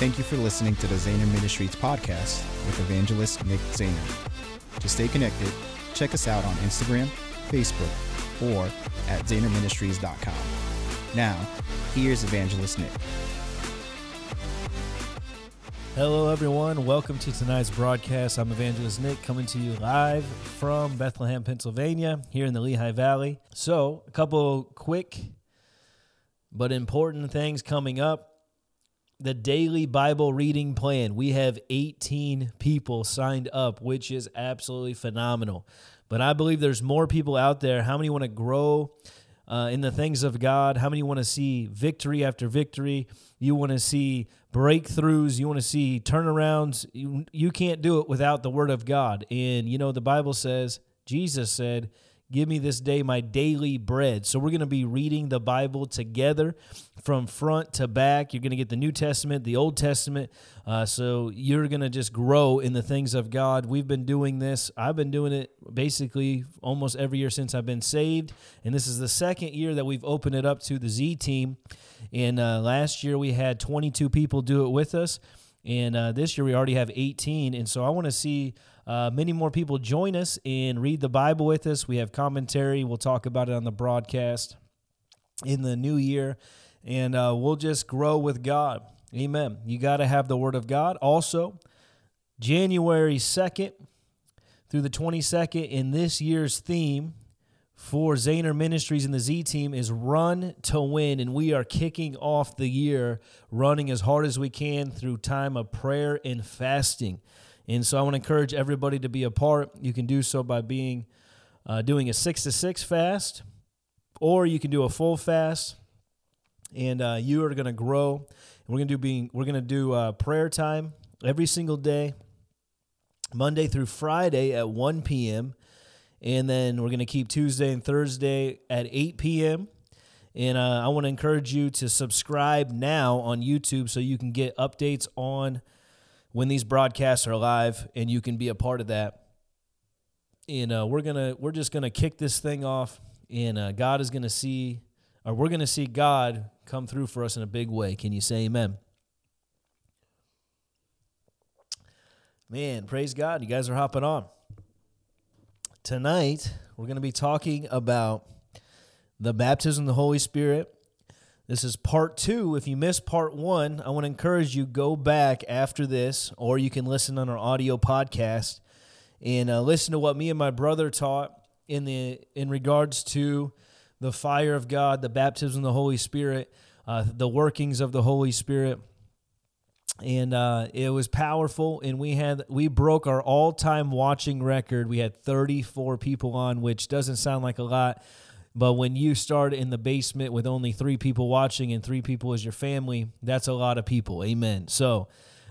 Thank you for listening to the Zehner Ministries podcast with evangelist Nick Zehner. To stay connected, check us out on Instagram, Facebook, or at ZehnerMinistries.com. Now, here's evangelist Nick. Hello, everyone. Welcome to tonight's broadcast. I'm Evangelist Nick coming to you live from Bethlehem, Pennsylvania, here in the Lehigh Valley. So, a couple quick but important things coming up. The daily Bible reading plan. We have 18 people signed up, which is absolutely phenomenal. But I believe there's more people out there. How many want to grow uh, in the things of God? How many want to see victory after victory? You want to see breakthroughs. You want to see turnarounds. You, you can't do it without the Word of God. And, you know, the Bible says, Jesus said, Give me this day my daily bread. So we're going to be reading the Bible together from front to back. You're going to get the New Testament, the Old Testament. Uh, so you're going to just grow in the things of God. We've been doing this. I've been doing it basically almost every year since I've been saved. And this is the second year that we've opened it up to the Z team. And uh, last year we had 22 people do it with us. And uh, this year we already have 18. And so I want to see uh, many more people join us and read the Bible with us. We have commentary. We'll talk about it on the broadcast in the new year. And uh, we'll just grow with God. Amen. You got to have the Word of God. Also, January 2nd through the 22nd, in this year's theme for Zehner Ministries and the Z team is run to win. And we are kicking off the year running as hard as we can through time of prayer and fasting. And so I want to encourage everybody to be a part. You can do so by being uh, doing a six to six fast, or you can do a full fast, and uh, you are going to grow. we're going to do being we're going to do uh, prayer time every single day, Monday through Friday at 1 p.m. And then we're going to keep Tuesday and Thursday at 8 p.m. And uh, I want to encourage you to subscribe now on YouTube so you can get updates on when these broadcasts are live and you can be a part of that. And uh, we're gonna we're just gonna kick this thing off, and uh, God is gonna see, or we're gonna see God come through for us in a big way. Can you say Amen? Man, praise God! You guys are hopping on. Tonight we're gonna be talking about the baptism of the Holy Spirit this is part two. If you missed part one, I want to encourage you go back after this, or you can listen on our audio podcast and uh, listen to what me and my brother taught in the in regards to the fire of God, the baptism of the Holy Spirit, uh, the workings of the Holy Spirit, and uh, it was powerful. And we had we broke our all time watching record. We had 34 people on, which doesn't sound like a lot but when you start in the basement with only three people watching and three people as your family, that's a lot of people. Amen. So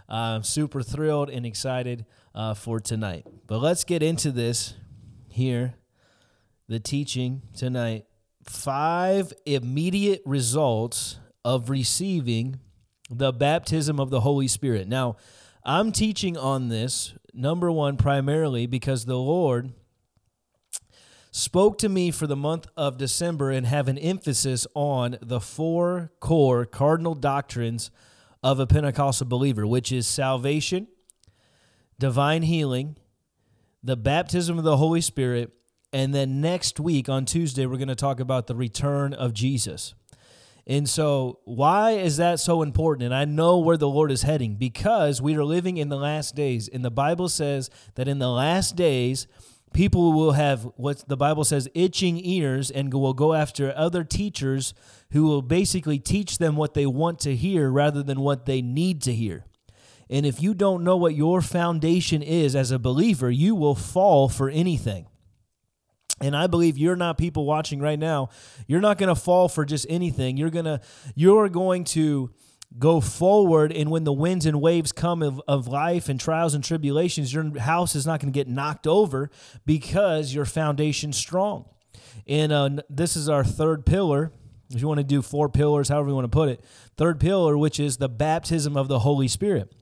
I'm super thrilled and excited uh, for tonight. But let's get into this here the teaching tonight. Five immediate results of receiving the baptism of the Holy Spirit. Now, I'm teaching on this, number one, primarily because the Lord spoke to me for the month of December and have an emphasis on the four core cardinal doctrines of a Pentecostal believer, which is salvation, divine healing, the baptism of the Holy Spirit, and then next week on Tuesday, we're going to talk about the return of Jesus. And so, why is that so important? And I know where the Lord is heading because we are living in the last days. And the Bible says that in the last days, people will have what the Bible says itching ears and will go after other teachers who will basically teach them what they want to hear rather than what they need to hear. And if you don't know what your foundation is as a believer, you will fall for anything. And I believe you're not people watching right now. You're not going to fall for just anything. You're going to you're going to go forward and when the winds and waves come of, of life and trials and tribulations your house is not going to get knocked over because your foundation's strong. And uh, this is our third pillar. If you want to do four pillars however you want to put it third pillar which is the baptism of the holy spirit.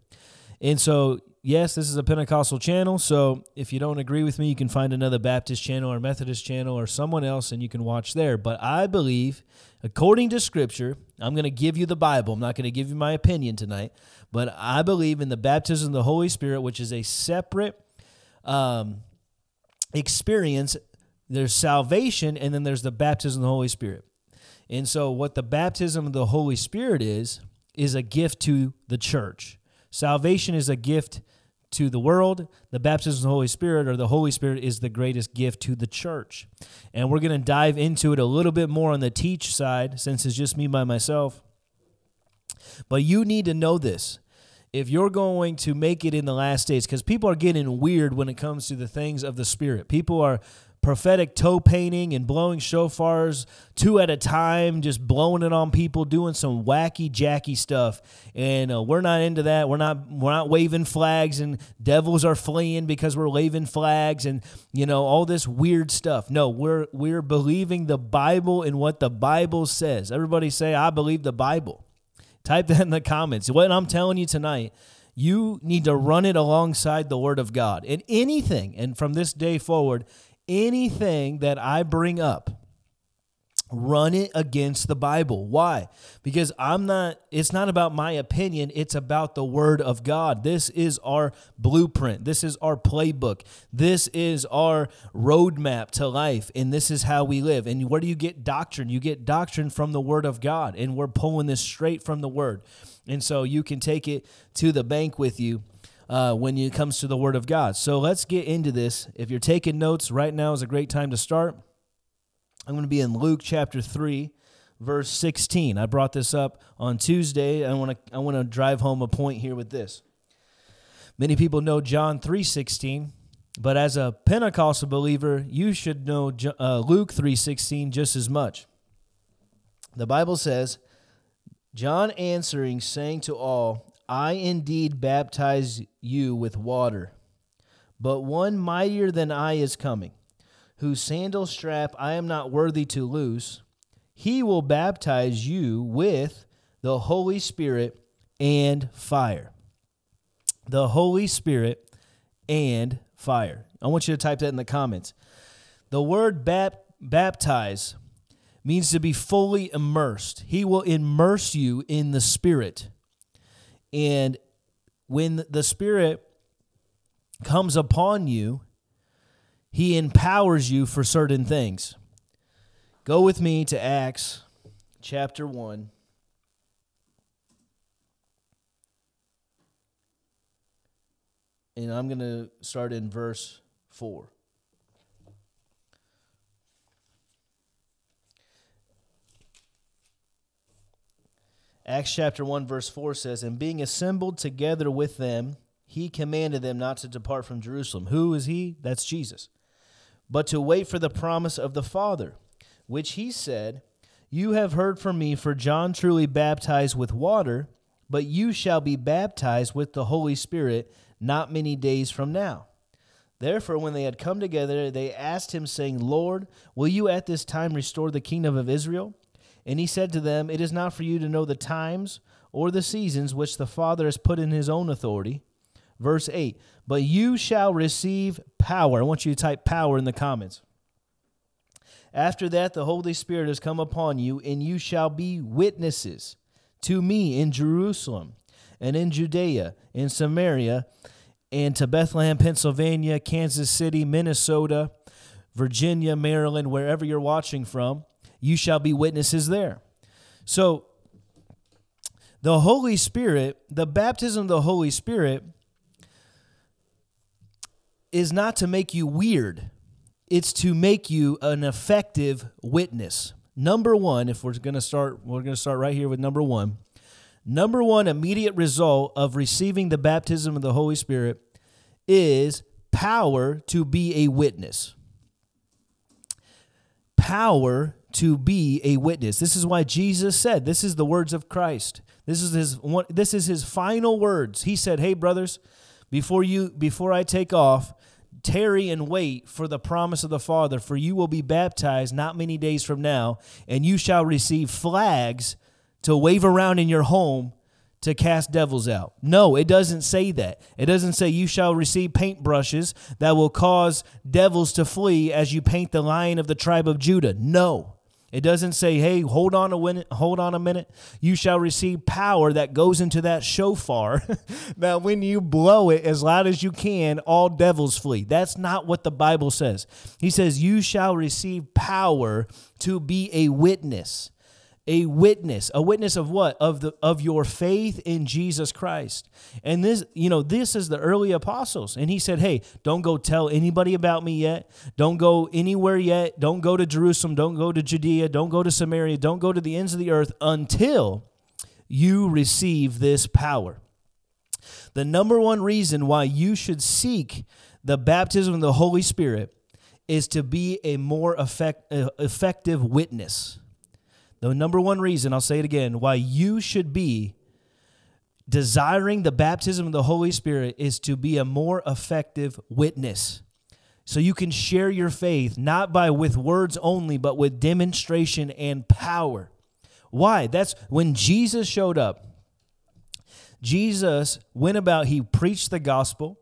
And so yes, this is a Pentecostal channel, so if you don't agree with me, you can find another Baptist channel or Methodist channel or someone else and you can watch there. But I believe, according to Scripture, I'm going to give you the Bible. I'm not going to give you my opinion tonight, but I believe in the baptism of the Holy Spirit, which is a separate um, experience. There's salvation, and then there's the baptism of the Holy Spirit. And so, what the baptism of the Holy Spirit is, is a gift to the church. Salvation is a gift to the world. The baptism of the Holy Spirit or the Holy Spirit is the greatest gift to the church. And we're going to dive into it a little bit more on the teach side since it's just me by myself. But you need to know this. If you're going to make it in the last days, because people are getting weird when it comes to the things of the Spirit. People are prophetic toe painting and blowing shofars two at a time, just blowing it on people, doing some wacky jacky stuff. And uh, we're not into that. We're not we're not waving flags and devils are fleeing because we're waving flags and you know all this weird stuff. No, we're we're believing the Bible and what the Bible says. Everybody say I believe the Bible. Type that in the comments. What I'm telling you tonight you need to run it alongside the word of God. And anything, and from this day forward, anything that I bring up, run it against the Bible. Why? Because I'm not, it's not about my opinion, it's about the Word of God. This is our blueprint, this is our playbook, this is our roadmap to life, and this is how we live. And where do you get doctrine? You get doctrine from the Word of God, and we're pulling this straight from the Word. And so you can take it to the bank with you uh, when it comes to the Word of God. So let's get into this. If you're taking notes, right now is a great time to start. I'm going to be in Luke chapter 3, verse 16. I brought this up on Tuesday. I want to I want to drive home a point here with this. Many people know John 3:16, but as a Pentecostal believer, you should know uh, Luke 3:16 just as much. The Bible says, John answering saying to all, I indeed baptize you with water, but one mightier than I is coming, whose sandal strap I am not worthy to loose. He will baptize you with the Holy Spirit and fire. The Holy Spirit and fire. I want you to type that in the comments. The word bap- baptize means to be fully immersed. He will immerse you in the Spirit. And when the Spirit comes upon you, He empowers you for certain things. Go with me to Acts chapter 1. And I'm going to start in verse 4. Acts chapter 1, verse 4 says, And being assembled together with them, he commanded them not to depart from Jerusalem. Who is he? That's Jesus. But to wait for the promise of the Father, which he said, You have heard from me, for John truly baptized with water, but you shall be baptized with the Holy Spirit not many days from now. Therefore, when they had come together, they asked him, saying, Lord, will you at this time restore the kingdom of Israel? And he said to them, It is not for you to know the times or the seasons which the Father has put in his own authority. Verse 8, But you shall receive power. I want you to type power in the comments. After that, the Holy Spirit has come upon you, and you shall be witnesses to me in Jerusalem and in Judea, in Samaria, and to Bethlehem, Pennsylvania, Kansas City, Minnesota, Virginia, Maryland, wherever you're watching from you shall be witnesses there. So, the Holy Spirit, the baptism of the Holy Spirit, is not to make you weird, it's to make you an effective witness. Number one, if we're going to start, we're going to start right here with number one. Number one immediate result of receiving the baptism of the Holy Spirit is power to be a witness. Power to be a witness. This is why Jesus said, this is the words of Christ. This is his this is his final words. He said, "Hey brothers, before you before I take off, tarry and wait for the promise of the Father, for you will be baptized not many days from now, and you shall receive flags to wave around in your home to cast devils out. No, it doesn't say that. It doesn't say you shall receive paintbrushes that will cause devils to flee as you paint the lion of the tribe of Judah. No. It doesn't say, "Hey, hold on a minute, hold on a minute. You shall receive power that goes into that shofar. that when you blow it as loud as you can, all devils flee." That's not what the Bible says. He says, "You shall receive power to be a witness." A witness a witness of what? Of the of your faith in jesus christ. And this you know this is the early apostles. And he said hey don't go tell anybody about me yet. Don't go anywhere yet. Don't go to jerusalem. Don't go to judea. Don't go to samaria. Don't go to the ends of the earth until you receive this power. The number one reason why you should seek the baptism of the holy spirit is to be a more effect, uh, effective witness the number one reason, I'll say it again, why you should be desiring the baptism of the Holy Spirit is to be a more effective witness. So you can share your faith not by with words only, but with demonstration and power. Why? That's when Jesus showed up. Jesus went about, he preached the gospel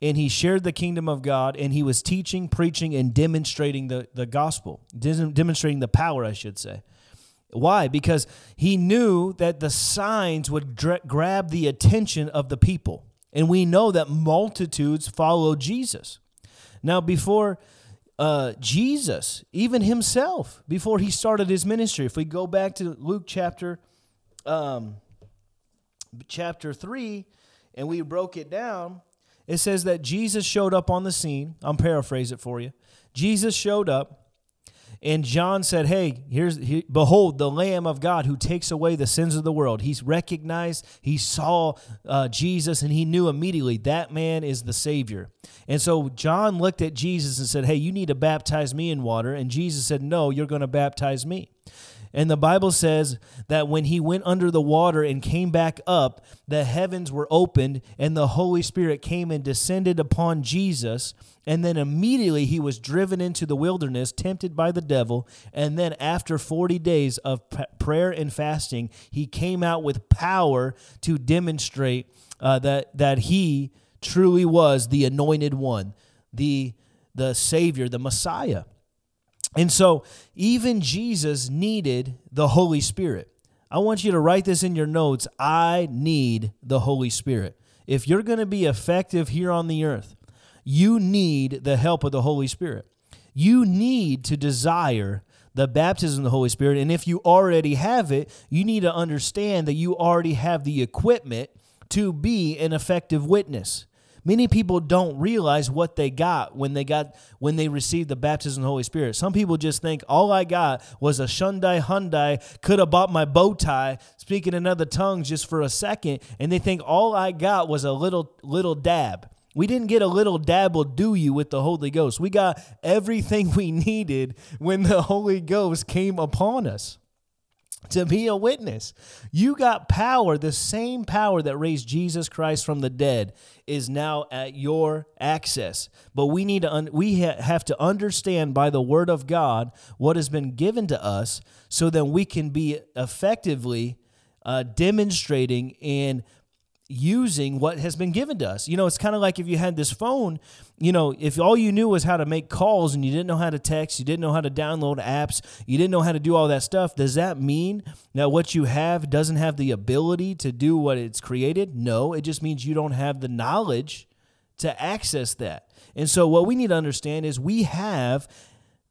and he shared the kingdom of God and he was teaching, preaching, and demonstrating the, the gospel, demonstrating the power, I should say. Why? Because he knew that the signs would dra- grab the attention of the people. And we know that multitudes follow Jesus. Now, before uh, Jesus, even himself, before he started his ministry, if we go back to Luke chapter um, chapter 3 and we broke it down, it says that Jesus showed up on the scene. I'm paraphrasing it for you. Jesus showed up and John said, Hey, here's, he, behold, the Lamb of God who takes away the sins of the world. He's recognized, he saw uh, Jesus, and he knew immediately that man is the Savior. And so John looked at Jesus and said, Hey, you need to baptize me in water. And Jesus said, No, you're going to baptize me. And the Bible says that when he went under the water and came back up, the heavens were opened and the Holy Spirit came and descended upon Jesus. And then immediately he was driven into the wilderness, tempted by the devil. And then after 40 days of prayer and fasting, he came out with power to demonstrate uh, that, that he truly was the anointed one, the, the Savior, the Messiah. And so, even Jesus needed the Holy Spirit. I want you to write this in your notes. I need the Holy Spirit. If you're going to be effective here on the earth, you need the help of the Holy Spirit. You need to desire the baptism of the Holy Spirit. And if you already have it, you need to understand that you already have the equipment to be an effective witness. Many people don't realize what they got when they got when they received the baptism of the Holy Spirit. Some people just think all I got was a Shundai Hyundai, could have bought my bow tie, speaking in other tongues just for a second, and they think all I got was a little little dab. We didn't get a little dab will do you with the Holy Ghost. We got everything we needed when the Holy Ghost came upon us to be a witness. You got power, the same power that raised Jesus Christ from the dead is now at your access. But we need to un- we ha- have to understand by the word of God what has been given to us so that we can be effectively uh, demonstrating and using what has been given to us. You know, it's kind of like if you had this phone, you know, if all you knew was how to make calls and you didn't know how to text, you didn't know how to download apps, you didn't know how to do all that stuff, does that mean that what you have doesn't have the ability to do what it's created? No, it just means you don't have the knowledge to access that. And so what we need to understand is we have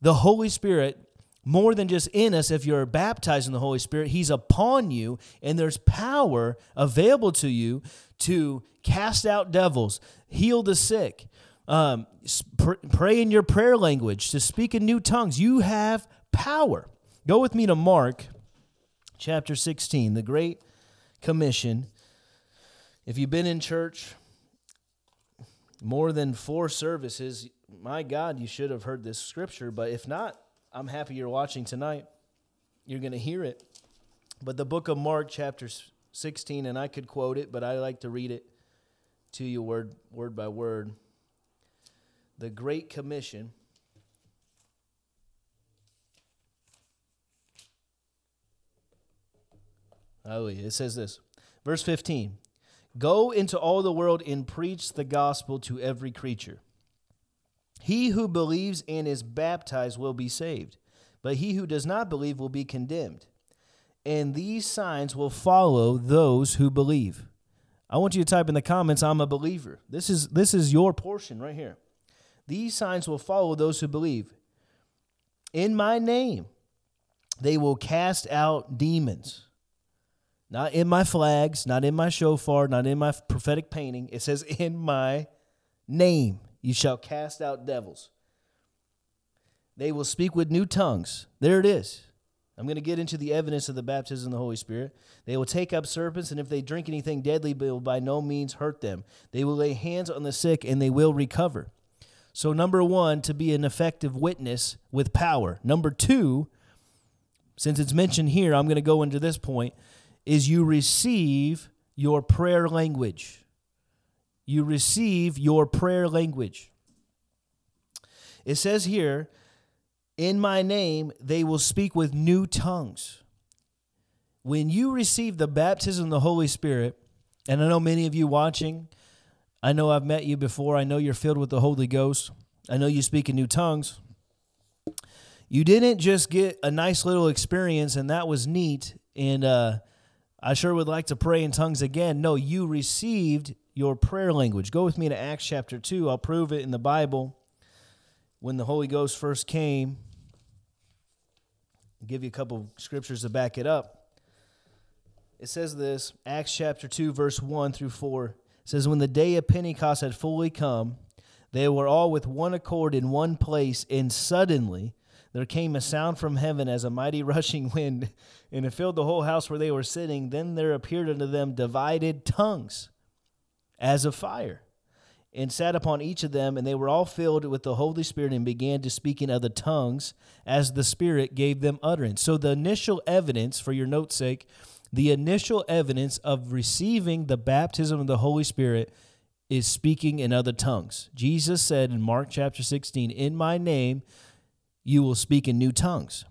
the Holy Spirit more than just in us if you're baptized in the Holy Spirit. He's upon you, and there's power available to you to cast out devils, heal the sick, um, pray in your prayer language, to speak in new tongues. You have power. Go with me to Mark chapter 16, the Great Commission. If you've been in church more than four services, my God, you should have heard this scripture. But if not, I'm happy you're watching tonight. You're going to hear it. But the book of Mark, chapter 16, and I could quote it, but I like to read it to you word, word by word. The Great Commission. Hallelujah. It says this Verse 15 Go into all the world and preach the gospel to every creature. He who believes and is baptized will be saved, but he who does not believe will be condemned. And these signs will follow those who believe. I want you to type in the comments, I'm a believer. This is this is your portion right here. These signs will follow those who believe. In my name, they will cast out demons. Not in my flags, not in my shofar, not in my prophetic painting. It says, In my name you shall cast out devils. They will speak with new tongues. There it is. I'm going to get into the evidence of the baptism of the Holy Spirit. They will take up serpents, and if they drink anything deadly, they will by no means hurt them. They will lay hands on the sick, and they will recover. So, number one, to be an effective witness with power. Number two, since it's mentioned here, I'm going to go into this point, is you receive your prayer language. You receive your prayer language. It says here, in my name, they will speak with new tongues. When you receive the baptism of the Holy Spirit, and I know many of you watching, I know I've met you before. I know you're filled with the Holy Ghost. I know you speak in new tongues. You didn't just get a nice little experience and that was neat. And uh, I sure would like to pray in tongues again. No, you received your prayer language. Go with me to Acts chapter 2. I'll prove it in the Bible. When the Holy Ghost first came, I'll give you a couple scriptures to back it up. It says this Acts chapter 2, verse 1 through 4 says, When the day of Pentecost had fully come, they were all with one accord in one place, and suddenly there came a sound from heaven as a mighty rushing wind, and it filled the whole house where they were sitting. Then there appeared unto them divided tongues as of fire, and sat upon each of them, and they were all filled with the Holy Spirit and began to speak in other tongues as the Spirit gave them utterance. So the initial evidence, for your note's sake, the initial evidence of receiving the baptism of the Holy Spirit is speaking in other tongues. Jesus said in Mark chapter 16, In my name you will speak in new tongues.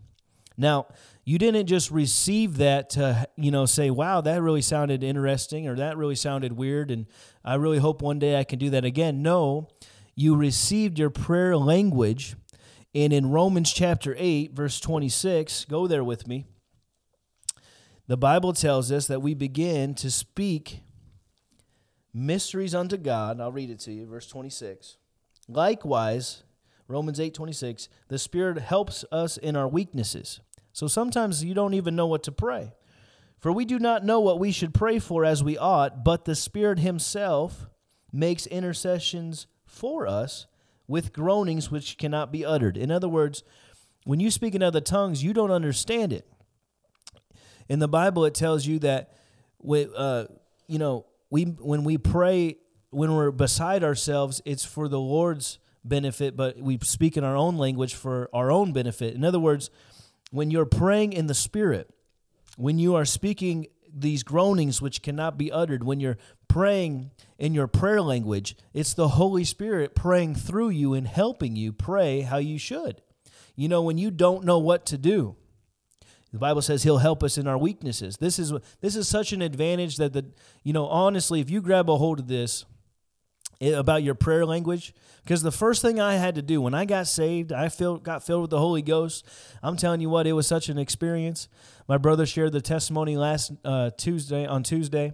Now, you didn't just receive that to, you know, say, wow, that really sounded interesting or that really sounded weird and I really hope one day I can do that again. No, you received your prayer language. And in Romans chapter 8, verse 26, go there with me the Bible tells us that we begin to speak mysteries unto God. I'll read it to you, verse 26. Likewise, Romans 8 26, the Spirit helps us in our weaknesses. So sometimes you don't even know what to pray. For we do not know what we should pray for as we ought, but the Spirit Himself makes intercessions for us with groanings which cannot be uttered. In other words, when you speak in other tongues, you don't understand it in the Bible, it tells you that we, uh, you know, we when we pray when we're beside ourselves, it's for the Lord's benefit, but we speak in our own language for our own benefit. In other words, when you're praying in the Spirit, when you are speaking these groanings which cannot be uttered, when you're praying in your prayer language, it's the Holy Spirit praying through you and helping you pray how you should. You know, when you don't know what to do, the Bible says he'll help us in our weaknesses. This is this is such an advantage that the you know honestly, if you grab a hold of this about your prayer language, because the first thing I had to do when I got saved, I felt got filled with the Holy Ghost. I'm telling you what, it was such an experience. My brother shared the testimony last uh, Tuesday on Tuesday.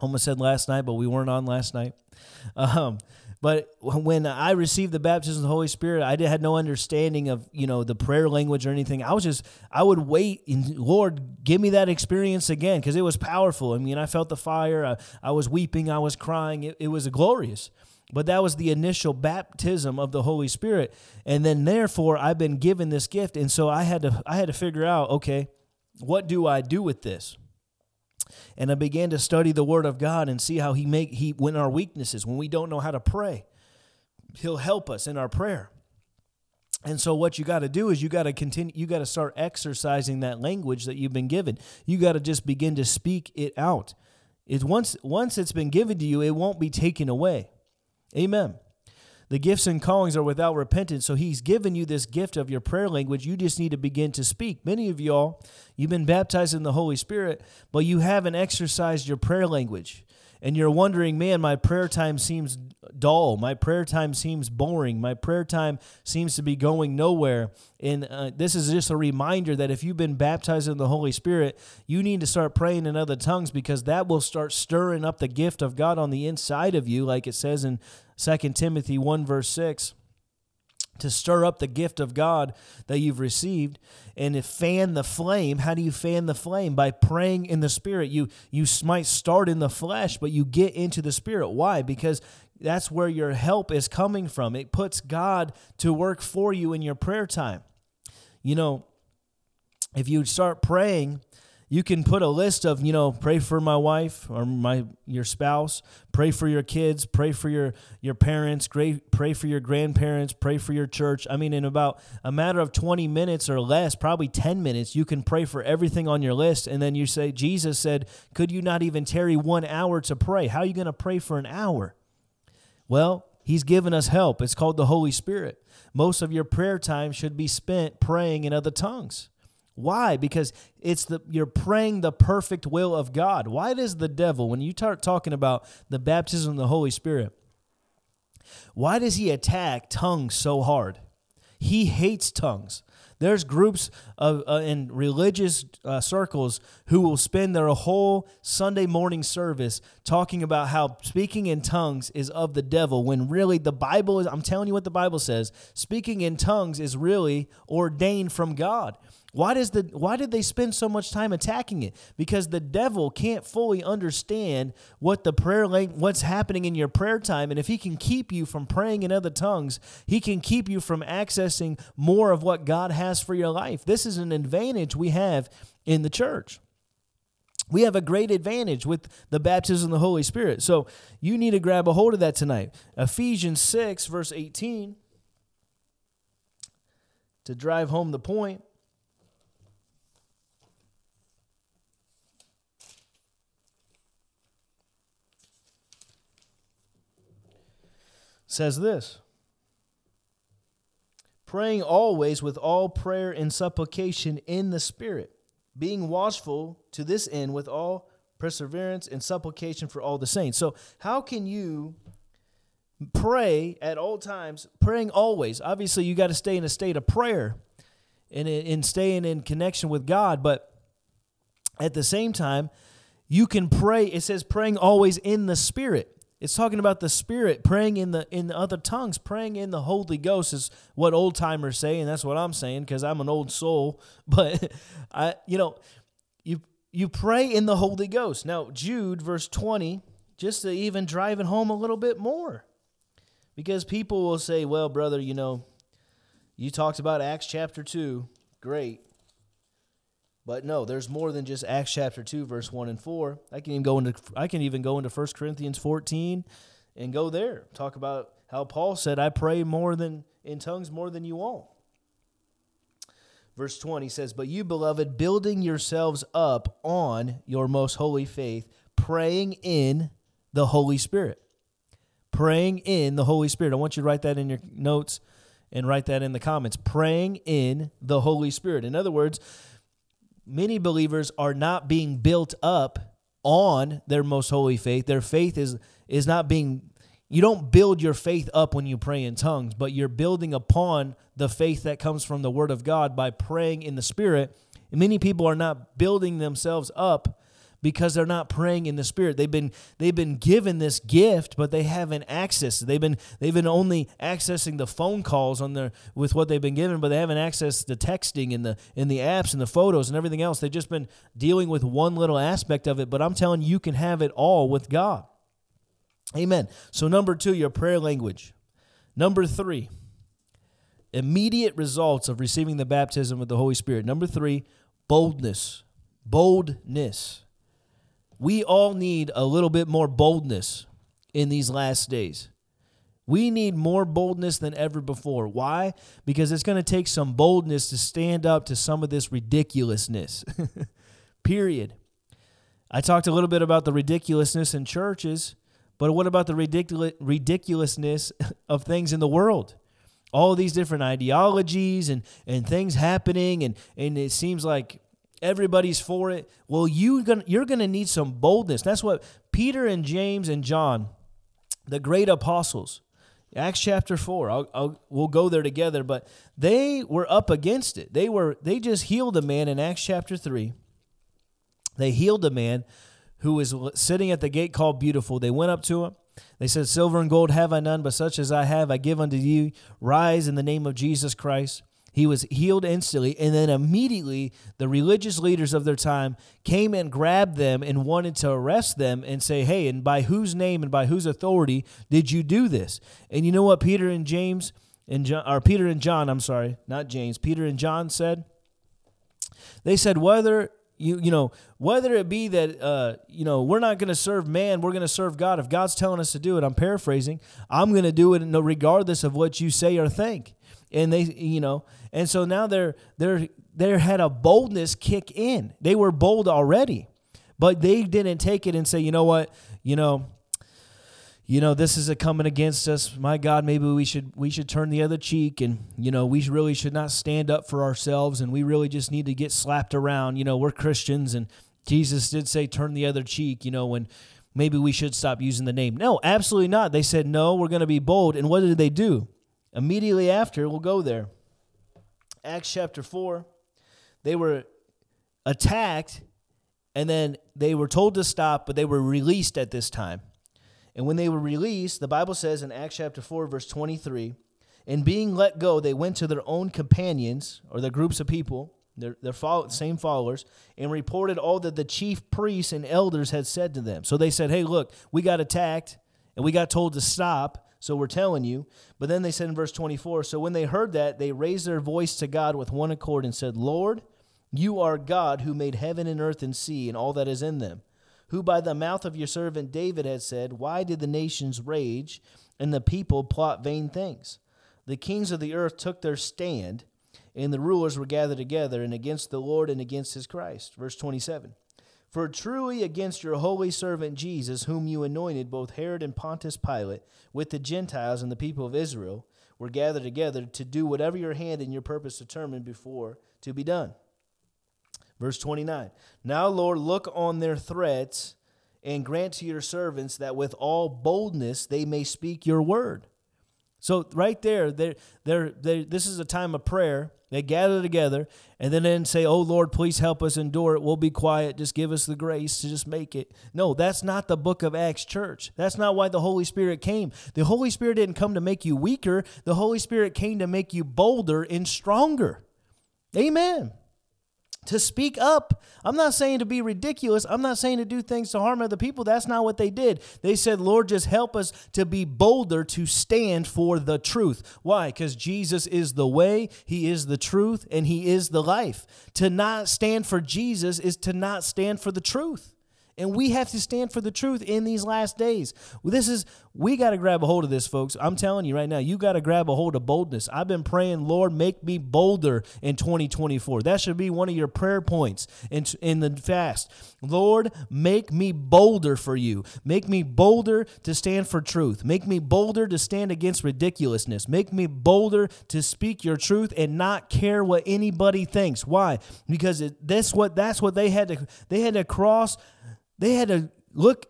Almost said last night, but we weren't on last night. Um, but when I received the baptism of the Holy Spirit, I had no understanding of you know the prayer language or anything. I was just I would wait and Lord, give me that experience again because it was powerful. I mean, I felt the fire. I, I was weeping. I was crying. It, it was glorious. But that was the initial baptism of the Holy Spirit, and then therefore I've been given this gift, and so I had to I had to figure out okay, what do I do with this? And I began to study the Word of God and see how He make He when our weaknesses, when we don't know how to pray, He'll help us in our prayer. And so what you got to do is you got to continue you got to start exercising that language that you've been given. You got to just begin to speak it out. It's once once it's been given to you, it won't be taken away. Amen. The gifts and callings are without repentance. So he's given you this gift of your prayer language. You just need to begin to speak. Many of y'all, you've been baptized in the Holy Spirit, but you haven't exercised your prayer language and you're wondering, man, my prayer time seems dull. My prayer time seems boring. My prayer time seems to be going nowhere. And uh, this is just a reminder that if you've been baptized in the Holy Spirit, you need to start praying in other tongues because that will start stirring up the gift of God on the inside of you, like it says in 2 Timothy 1, verse 6 to stir up the gift of God that you've received and to fan the flame. How do you fan the flame? By praying in the spirit. You you might start in the flesh, but you get into the spirit. Why? Because that's where your help is coming from. It puts God to work for you in your prayer time. You know, if you start praying you can put a list of you know pray for my wife or my your spouse pray for your kids pray for your your parents pray for your grandparents pray for your church. I mean in about a matter of 20 minutes or less probably 10 minutes you can pray for everything on your list. And then you say jesus said could you not even tarry one hour to pray? How are you going to pray for an hour? Well he's given us help. It's called the holy spirit. Most of your prayer time should be spent praying in other tongues why? Because it's the you're praying the perfect will of God. Why does the devil, when you start talking about the baptism of the Holy Spirit, why does he attack tongues so hard? He hates tongues. There's groups of uh, in religious uh, circles who will spend their whole Sunday morning service talking about how speaking in tongues is of the devil when really the Bible is I'm telling you what the Bible says, speaking in tongues is really ordained from God. Why does the why did they spend so much time attacking it? Because the devil can't fully understand what the prayer what's happening in your prayer time and if he can keep you from praying in other tongues, he can keep you from accessing more of what God has for your life. This is an advantage we have in the church. We have a great advantage with the baptism of the Holy Spirit. So you need to grab a hold of that tonight. Ephesians 6 verse 18 to drive home the point. Says this praying always with all prayer and supplication in the Spirit, being watchful to this end with all perseverance and supplication for all the saints. So, how can you pray at all times, praying always? Obviously, you got to stay in a state of prayer and in staying in connection with God, but at the same time, you can pray. It says praying always in the Spirit. It's talking about the Spirit praying in the in the other tongues, praying in the Holy Ghost is what old timers say, and that's what I'm saying because I'm an old soul. But I, you know, you you pray in the Holy Ghost. Now Jude verse 20, just to even drive it home a little bit more, because people will say, "Well, brother, you know, you talked about Acts chapter two, great." But no, there's more than just Acts chapter 2 verse 1 and 4. I can even go into I can even go into 1 Corinthians 14 and go there. Talk about how Paul said, "I pray more than in tongues more than you all." Verse 20 says, "But you beloved, building yourselves up on your most holy faith, praying in the Holy Spirit." Praying in the Holy Spirit. I want you to write that in your notes and write that in the comments. Praying in the Holy Spirit. In other words, many believers are not being built up on their most holy faith. Their faith is is not being you don't build your faith up when you pray in tongues, but you're building upon the faith that comes from the word of God by praying in the spirit. And many people are not building themselves up because they're not praying in the spirit. They've been they've been given this gift, but they haven't accessed. They've been they've been only accessing the phone calls on their with what they've been given, but they haven't accessed the texting and the in the apps and the photos and everything else. They've just been dealing with one little aspect of it, but I'm telling you, you can have it all with God. Amen. So number 2, your prayer language. Number 3, immediate results of receiving the baptism of the Holy Spirit. Number 3, boldness. Boldness. We all need a little bit more boldness in these last days. We need more boldness than ever before. Why? Because it's going to take some boldness to stand up to some of this ridiculousness. Period. I talked a little bit about the ridiculousness in churches, But what about the ridiculous ridiculousness of things in the world? All these different ideologies and, and things happening, and, and it seems like everybody's for it. Well, you gonna, you're going to need some boldness. That's what Peter and James and John, the great apostles, Acts chapter 4. I'll, I'll, we'll go there together, but they were up against it. They were they just healed a man in Acts chapter 3. They healed a man who was sitting at the gate called Beautiful. They went up to him. They said, Silver and gold have I none, but such as I have I give unto you. Rise in the name of Jesus Christ. He was healed instantly. And then immediately, the religious leaders of their time came and grabbed them and wanted to arrest them and say, Hey, and by whose name and by whose authority did you do this? And you know what Peter and James and John, or Peter and John, I'm sorry, not James, Peter and John said? They said, Whether you you know whether it be that uh, you know we're not going to serve man we're going to serve god if god's telling us to do it i'm paraphrasing i'm going to do it regardless of what you say or think and they you know and so now they're they're they had a boldness kick in. They were bold already but they didn't take it and say you know what? You know you know this is a coming against us. My god maybe we should we should turn the other cheek and you know we really should not stand up for ourselves and we really just need to get slapped around. You know we're christians and jesus did say turn the other cheek you know when maybe we should stop using the name. No absolutely not. They said no we're going to be bold. And what did they do immediately after we'll go there acts chapter 4 they were attacked and then they were told to stop but they were released at this time and when they were released, the Bible says in Acts chapter 4, verse 23, and being let go, they went to their own companions, or their groups of people, their, their follow, same followers, and reported all that the chief priests and elders had said to them. So they said, Hey, look, we got attacked, and we got told to stop, so we're telling you. But then they said in verse 24, So when they heard that, they raised their voice to God with one accord and said, Lord, you are God who made heaven and earth and sea and all that is in them who by the mouth of your servant David had said, Why did the nations rage and the people plot vain things? The kings of the earth took their stand, and the rulers were gathered together, and against the Lord and against his Christ. Verse 27. For truly against your holy servant Jesus, whom you anointed, both Herod and Pontius Pilate, with the Gentiles and the people of Israel, were gathered together to do whatever your hand and your purpose determined before to be done. Verse 29 Now, Lord, look on their threats and grant to your servants that with all boldness they may speak your word. So, right there, they're, they're, they're, this is a time of prayer. They gather together and then, then say, Oh Lord, please help us endure it. We'll be quiet. Just give us the grace to just make it. No, that's not the book of Acts church. That's not why the Holy Spirit came. The Holy Spirit didn't come to make you weaker, the Holy Spirit came to make you bolder and stronger. Amen to speak up. I'm not saying to be ridiculous. I'm not saying to do things to harm other people. That's not what they did. They said, Lord, just help us to be bolder to stand for the truth. Why? Because Jesus is the way, He is the truth, and He is the life. To not stand for Jesus is to not stand for the truth. And we have to stand for the truth in these last days. This is, we got to grab a hold of this, folks. I'm telling you right now, you got to grab a hold of boldness. I've been praying, Lord, make me bolder in 2024. That should be one of your prayer points in, in the fast. Lord, make me bolder for you. Make me bolder to stand for truth. Make me bolder to stand against ridiculousness. Make me bolder to speak your truth and not care what anybody thinks. Why? Because it, that's what that's what they had to they had to cross they had to look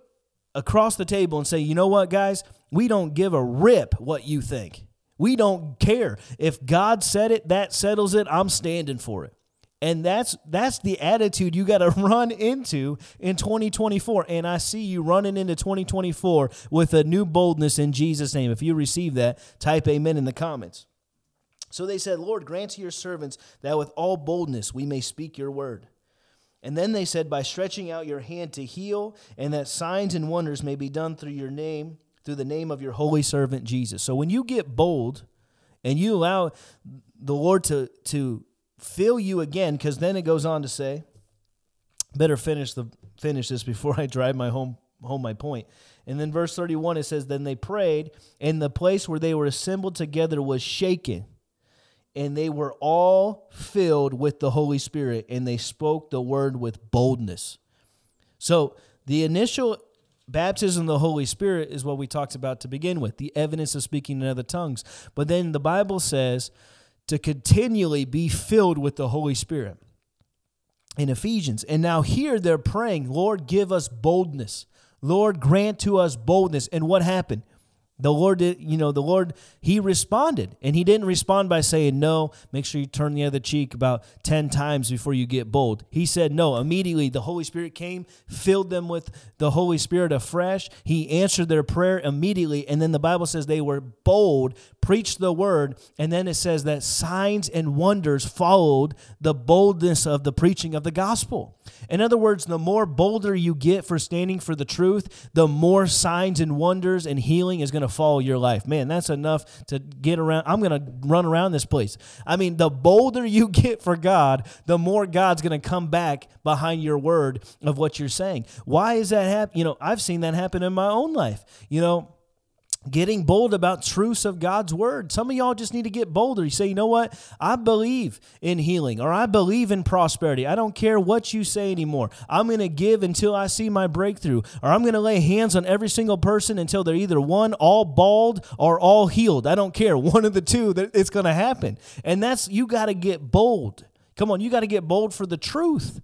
across the table and say, you know what, guys? We don't give a rip what you think. We don't care. If God said it, that settles it. I'm standing for it. And that's that's the attitude you got to run into in 2024. And I see you running into 2024 with a new boldness in Jesus' name. If you receive that, type amen in the comments. So they said, Lord, grant to your servants that with all boldness we may speak your word. And then they said, By stretching out your hand to heal, and that signs and wonders may be done through your name, through the name of your holy servant Jesus. So when you get bold and you allow the Lord to, to fill you again, because then it goes on to say, better finish the finish this before I drive my home home my point. And then verse 31 it says, Then they prayed, and the place where they were assembled together was shaken and they were all filled with the Holy Spirit and they spoke the word with boldness. So the initial baptism of the Holy Spirit is what we talked about to begin with, the evidence of speaking in other tongues. But then the Bible says to continually be filled with the Holy Spirit in Ephesians. And now here they're praying, Lord, give us boldness. Lord, grant to us boldness. And what happened? The Lord did, you know, the Lord, He responded. And He didn't respond by saying, No, make sure you turn the other cheek about 10 times before you get bold. He said, No. Immediately, the Holy Spirit came, filled them with the Holy Spirit afresh. He answered their prayer immediately. And then the Bible says they were bold, preached the word. And then it says that signs and wonders followed the boldness of the preaching of the gospel. In other words, the more bolder you get for standing for the truth, the more signs and wonders and healing is going to follow your life. Man, that's enough to get around. I'm going to run around this place. I mean, the bolder you get for God, the more God's going to come back behind your word of what you're saying. Why is that happen? You know, I've seen that happen in my own life. You know, getting bold about truths of God's word. Some of y'all just need to get bolder. You say, you know what? I believe in healing or I believe in prosperity. I don't care what you say anymore. I'm going to give until I see my breakthrough or I'm going to lay hands on every single person until they're either one, all bald or all healed. I don't care. One of the two that it's going to happen. And that's, you got to get bold. Come on, you got to get bold for the truth.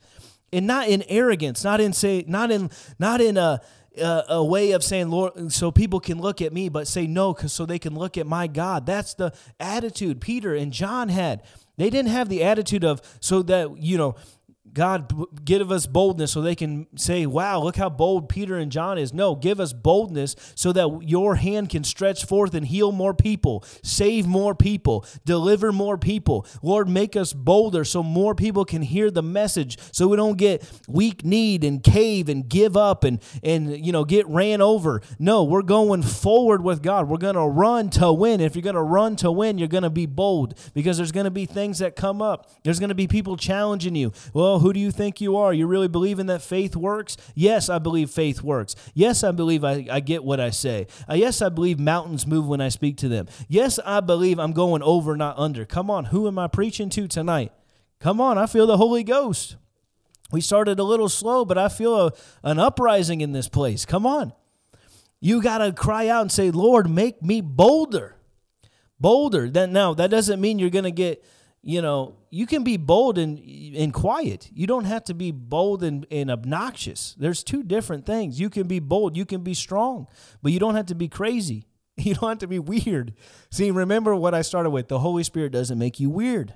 And not in arrogance, not in say, not in, not in a, a, a way of saying, Lord, so people can look at me, but say no, because so they can look at my God. That's the attitude Peter and John had. They didn't have the attitude of so that, you know, God, give us boldness so they can say, wow, look how bold Peter and John is. No, give us boldness so that your hand can stretch forth and heal more people, save more people, deliver more people. Lord, make us bolder so more people can hear the message so we don't get weak kneed and cave and give up and, and you know, get ran over. No, we're going forward with God. We're to run to win. If you're to run to win, you're to be bold because there's to be things that come up. There's to be people challenging you. Well, who do you think you are? You really believe in that faith works? Yes, I believe faith works. Yes, I believe I, I get what I say. Uh, yes, I believe mountains move when I speak to them. Yes, I believe I'm going over, not under. Come on, who am I preaching to tonight? Come on, I feel the Holy Ghost. We started a little slow, but I feel a, an uprising in this place. Come on. You got to cry out and say, Lord, make me bolder. Bolder. Then now that doesn't mean you're going to get you know, you can be bold and, and quiet. You don't have to be bold and, and obnoxious. There's two different things. You can be bold, you can be strong, but you don't have to be crazy. You don't have to be weird. See, remember what I started with the Holy Spirit doesn't make you weird.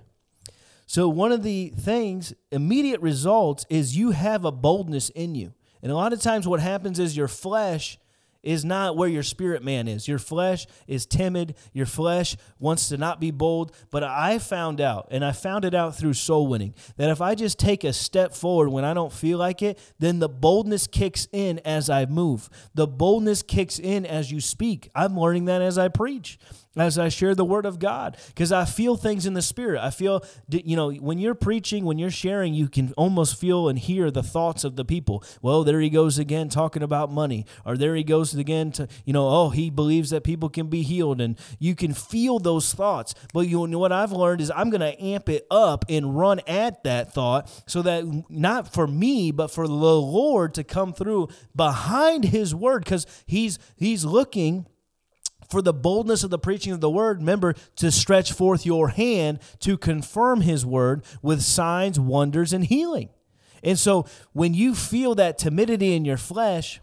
So, one of the things, immediate results, is you have a boldness in you. And a lot of times, what happens is your flesh is not where your spirit man is. Your flesh is timid. Your flesh wants to not be bold. But I found out, and I found it out through soul winning, that if I just take a step forward when I don't feel like it, then the boldness kicks in as I move. The boldness kicks in as you speak. I'm learning that as I preach as I share the word of God because I feel things in the spirit. I feel, you know, when you're preaching, when you're sharing, you can almost feel and hear the thoughts of the people. Well, there he goes again talking about money, or there he goes again to, you know, oh, he believes that people can be healed, and you can feel those thoughts. But you know what I've learned is I'm going to amp it up and run at that thought so that not for me, but for the Lord to come through behind His word because He's He's looking for the boldness of the preaching of the word, remember to stretch forth your hand to confirm his word with signs, wonders, and healing. And so when you feel that timidity in your flesh,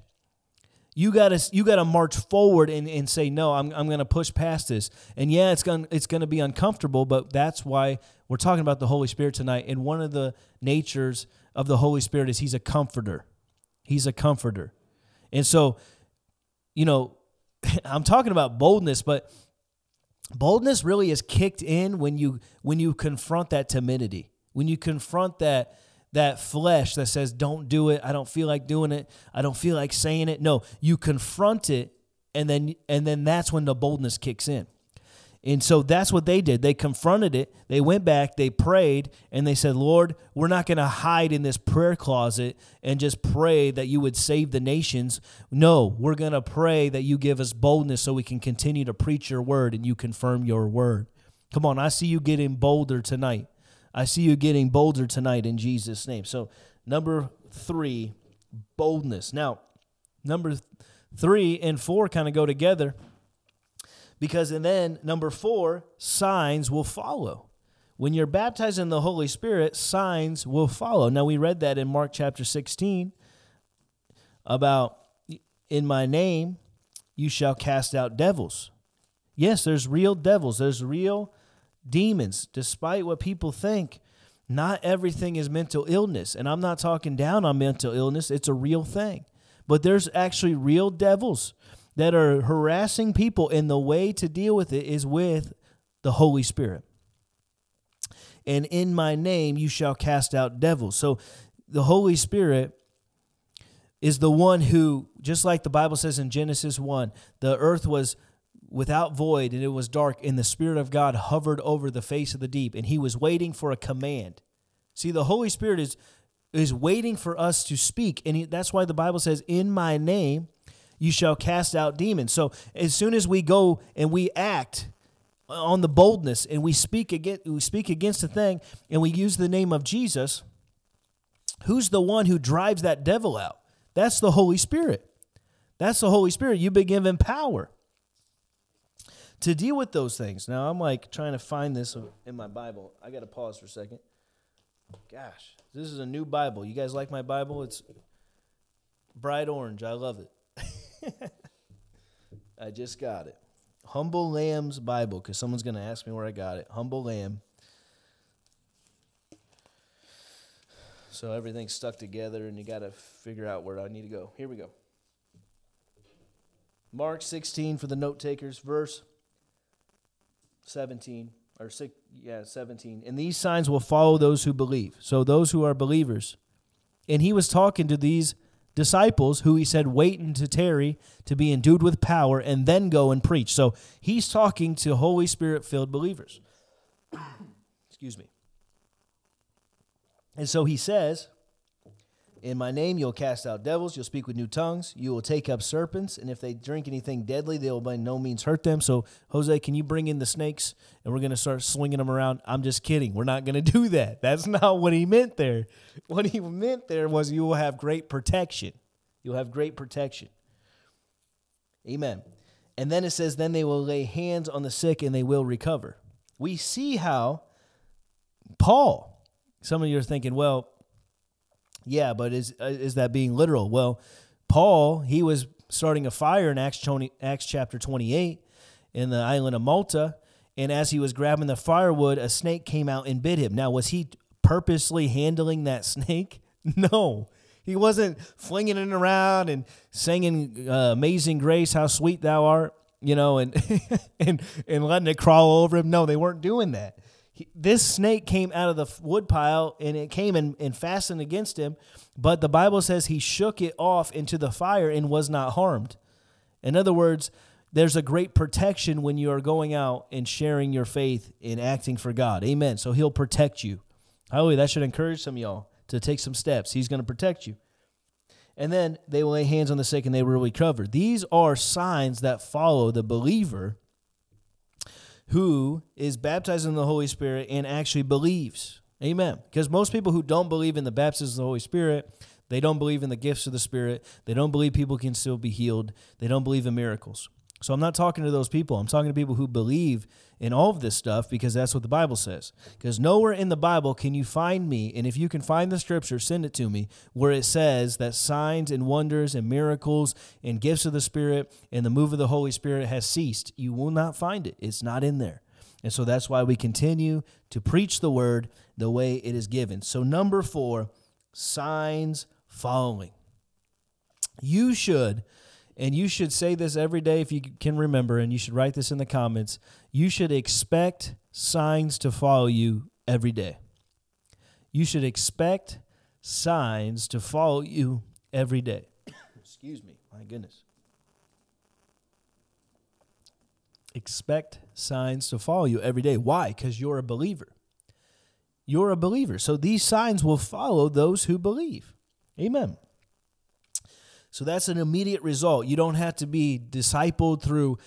you gotta you gotta march forward and, and say, No, I'm, I'm gonna push past this. And yeah, it's gonna it's gonna be uncomfortable, but that's why we're talking about the Holy Spirit tonight. And one of the natures of the Holy Spirit is he's a comforter. He's a comforter. And so, you know, I'm talking about boldness, but boldness really is kicked in when you when you confront that timidity. When you confront that that flesh that says don't do it, I don't feel like doing it, I don't feel like saying it. No, you confront it and then and then that's when the boldness kicks in. And so that's what they did. They confronted it. They went back, they prayed, and they said, Lord, we're not going to hide in this prayer closet and just pray that you would save the nations. No, we're going to pray that you give us boldness so we can continue to preach your word and you confirm your word. Come on, I see you getting bolder tonight. I see you getting bolder tonight in Jesus' name. So, number three, boldness. Now, number three and four kind of go together because and then number four, signs will follow. When you're baptized in the Holy Spirit, signs will follow. Now we read that in Mark chapter 16 about in my name you shall cast out devils. Yes, there's real devils, there's real demons, despite what people think. Not everything is mental illness. And I'm not talking down on mental illness, it's a real thing. But there's actually real devils that are harassing people, and the way to deal with it is with the Holy Spirit. And in my name you shall cast out devils. So the Holy Spirit is the one who, just like the Bible says in Genesis 1, the earth was without void and it was dark, and the Spirit of God hovered over the face of the deep, and he was waiting for a command. See, the Holy Spirit is is waiting for us to speak, and he, that's why the Bible says, "In my name you shall cast out demons." So as soon as we go and we act on the boldness and we speak against we speak against a thing and we use the name of Jesus, who's the one who drives that devil out? That's the Holy Spirit. That's the Holy Spirit. You've been given power to deal with those things. Now I'm like trying to find this in my Bible. I got to pause for a second. Gosh, this is a new Bible. You guys like my Bible? It's bright orange. I love it. I just got it. Humble Lamb's Bible, because someone's going to ask me where I got it. Humble Lamb. So everything's stuck together, and you got to figure out where I need to go. Here we go. Mark 16 for the note takers, verse 17 or six, yeah, 17. And these signs will follow those who believe. So those who are believers. And he was talking to these disciples who he said, waiting to tarry to be endued with power and then go and preach. So he's talking to Holy Spirit filled believers. Excuse me. And so he says, in my name, you'll cast out devils. You'll speak with new tongues. You will take up serpents. And if they drink anything deadly, they will by no means hurt them. So, Jose, can you bring in the snakes and we're going to start swinging them around? I'm just kidding. We're not going to do that. That's not what he meant there. What he meant there was you will have great protection. You'll have great protection. Amen. And then it says, then they will lay hands on the sick and they will recover. We see how Paul, some of you are thinking, well, yeah, but is uh, is that being literal? Well, Paul, he was starting a fire in Acts 20, Acts chapter 28 in the island of Malta, and as he was grabbing the firewood, a snake came out and bit him. Now, was he purposely handling that snake? No. He wasn't flinging it around and singing uh, "Amazing Grace, how sweet thou art," you know, and and and letting it crawl over him. No, they weren't doing that this snake came out of the woodpile and it came and, and fastened against him. But the Bible says he shook it off into the fire and was not harmed. In other words, there's a great protection when you are going out and sharing your faith and acting for God. Amen. So he'll protect you. Hallelujah. That should encourage some y'all to take some steps. He's going to protect you. And then they will lay hands on the sick and they will recover. These are signs that follow the believer who is baptized in the Holy Spirit and actually believes. Amen. Because most people who don't believe in the baptism of the Holy Spirit, they don't believe in the gifts of the Spirit, they don't believe people can still be healed, they don't believe in miracles. So I'm not talking to those people. I'm talking to people who believe in all of this stuff because that's what the Bible says. Because nowhere in the Bible can you find me, and if you can find the scripture, send it to me, where it says that signs and wonders and miracles and gifts of the Spirit and the move of the Holy Spirit has ceased. You will not find it. It's not in there. And so that's why we continue to preach the word the way it is given. So, number four, signs following. You should and you should say this every day if you can remember, and you should write this in the comments. You should expect signs to follow you every day. You should expect signs to follow you every day. Excuse me, my goodness. Expect signs to follow you every day. Why? Because you're a believer. You're a believer. So these signs will follow those who believe. Amen. So that's an immediate result. You don't have to be discipled through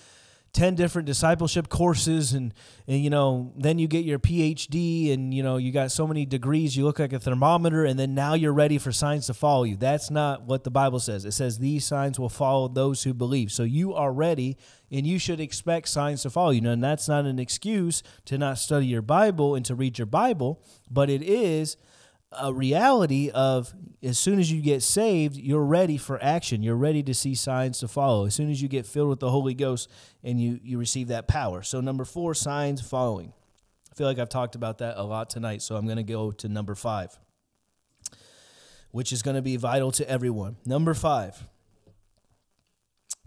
10 different discipleship courses and, and you know then you get your phd and you know you got so many degrees you look like a thermometer and then now you're ready for signs to follow you. That's not what the bible says. It says these signs will follow those who believe. So you are ready and you should expect signs to follow you. And that's not an excuse to not study your bible and to read your bible but it is a reality of as soon as you get saved, you're ready for action. You're ready to see signs to follow. As soon as you get filled with the Holy Ghost and you, you receive that power. So, number four, signs following. I feel like I've talked about that a lot tonight, so I'm going to go to number five, which is going to be vital to everyone. Number five,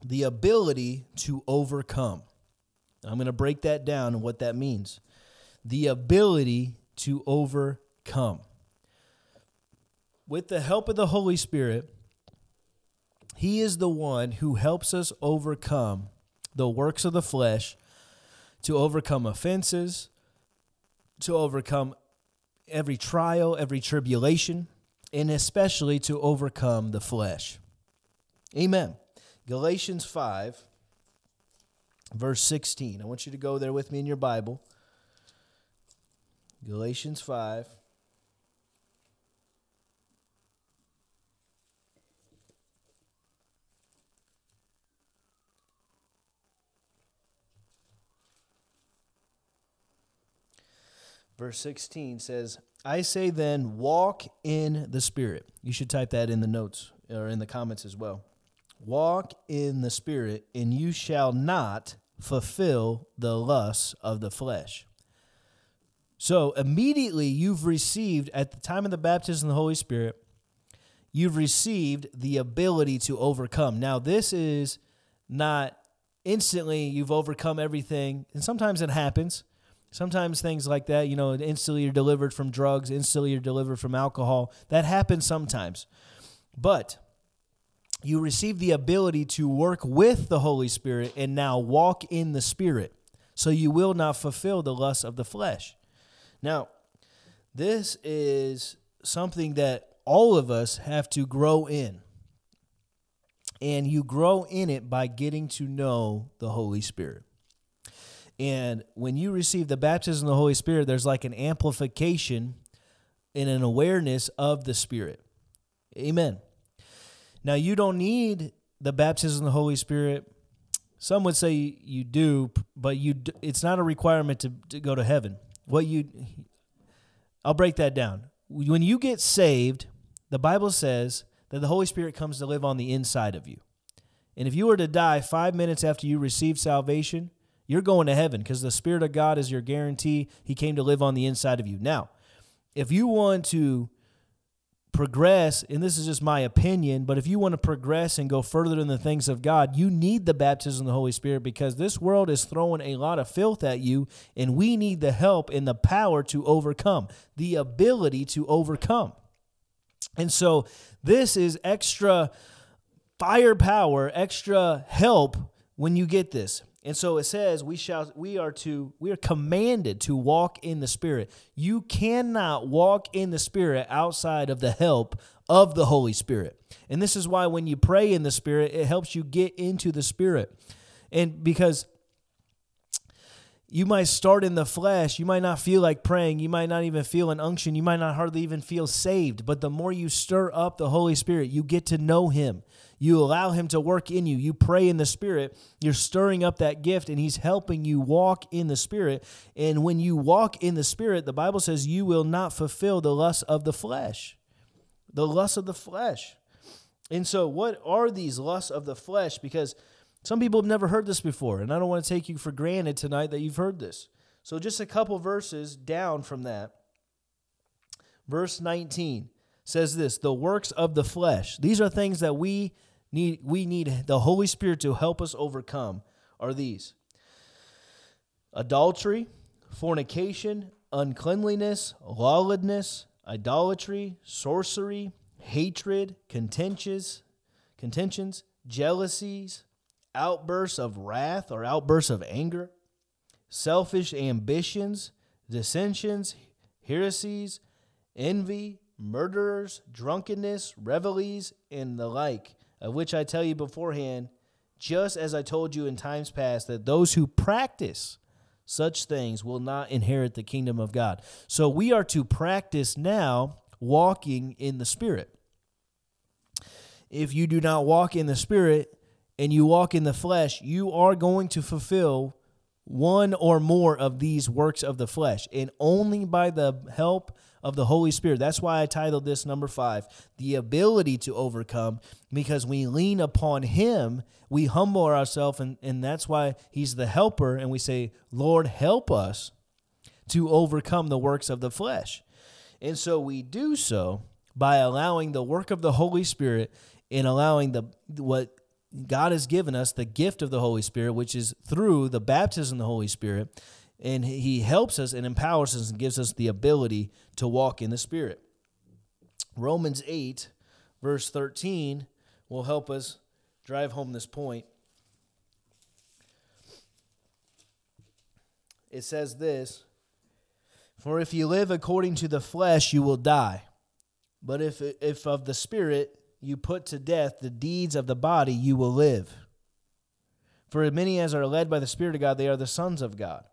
the ability to overcome. I'm going to break that down and what that means. The ability to overcome with the help of the Holy Spirit, He is the one who helps us overcome the works of the flesh, to overcome offenses, to overcome every trial, every tribulation, and especially to overcome the flesh. Amen. Galatians 5, verse 16. I want you to go there with me in your Bible. Galatians 5. Verse 16 says, I say then, walk in the Spirit. You should type that in the notes or in the comments as well. Walk in the Spirit, and you shall not fulfill the lusts of the flesh. So immediately you've received, at the time of the baptism of the Holy Spirit, you've received the ability to overcome. Now, this is not instantly you've overcome everything, and sometimes it happens. Sometimes things like that, you know, instantly you're delivered from drugs, instantly you're delivered from alcohol. That happens sometimes. But you receive the ability to work with the Holy Spirit and now walk in the Spirit. So you will not fulfill the lust of the flesh. Now, this is something that all of us have to grow in. And you grow in it by getting to know the Holy Spirit. And when you receive the baptism of the Holy Spirit, there's like an amplification and an awareness of the Spirit. Amen. Now, you don't need the baptism of the Holy Spirit. Some would say you do, but you it's not a requirement to, to go to heaven. What you I'll break that down. When you get saved, the Bible says that the Holy Spirit comes to live on the inside of you. And if you were to die 5 minutes after you received salvation, you're going to heaven because the Spirit of God is your guarantee. He came to live on the inside of you. Now, if you want to progress, and this is just my opinion, but if you want to progress and go further in the things of God, you need the baptism of the Holy Spirit because this world is throwing a lot of filth at you, and we need the help and the power to overcome, the ability to overcome. And so this is extra firepower, extra help when you get this. And so it says we shall we are to we are commanded to walk in the spirit. You cannot walk in the spirit outside of the help of the Holy Spirit. And this is why when you pray in the spirit, it helps you get into the spirit. And because you might start in the flesh. You might not feel like praying. You might not even feel an unction. You might not hardly even feel saved. But the more you stir up the Holy Spirit, you get to know Him. You allow Him to work in you. You pray in the Spirit. You're stirring up that gift, and He's helping you walk in the Spirit. And when you walk in the Spirit, the Bible says you will not fulfill the lust of the flesh. The lust of the flesh. And so, what are these lusts of the flesh? Because some people have never heard this before, and I don't want to take you for granted tonight that you've heard this. So, just a couple verses down from that. Verse 19 says this the works of the flesh. These are things that we need, we need the Holy Spirit to help us overcome, are these. Adultery, fornication, uncleanliness, lawlessness, idolatry, sorcery, hatred, contentions, contentions, jealousies outbursts of wrath or outbursts of anger, selfish ambitions, dissensions, heresies, envy, murderers, drunkenness, revelries, and the like, of which I tell you beforehand, just as I told you in times past, that those who practice such things will not inherit the kingdom of God. So we are to practice now walking in the Spirit. If you do not walk in the Spirit and you walk in the flesh, you are going to fulfill one or more of these works of the flesh. And only by the help of the Holy Spirit. That's why I titled this number five, the ability to overcome, because we lean upon Him, we humble ourselves, and, and that's why He's the helper, and we say, Lord, help us to overcome the works of the flesh. And so we do so by allowing the work of the Holy Spirit and allowing the what God has given us, the gift of the Holy Spirit, which is through the baptism of the Holy Spirit, and he helps us and empowers us and gives us the ability to walk in the Spirit. Romans 8, verse 13, will help us drive home this point. It says this For if you live according to the flesh, you will die. But if, if of the Spirit you put to death the deeds of the body, you will live. For as many as are led by the Spirit of God, they are the sons of God.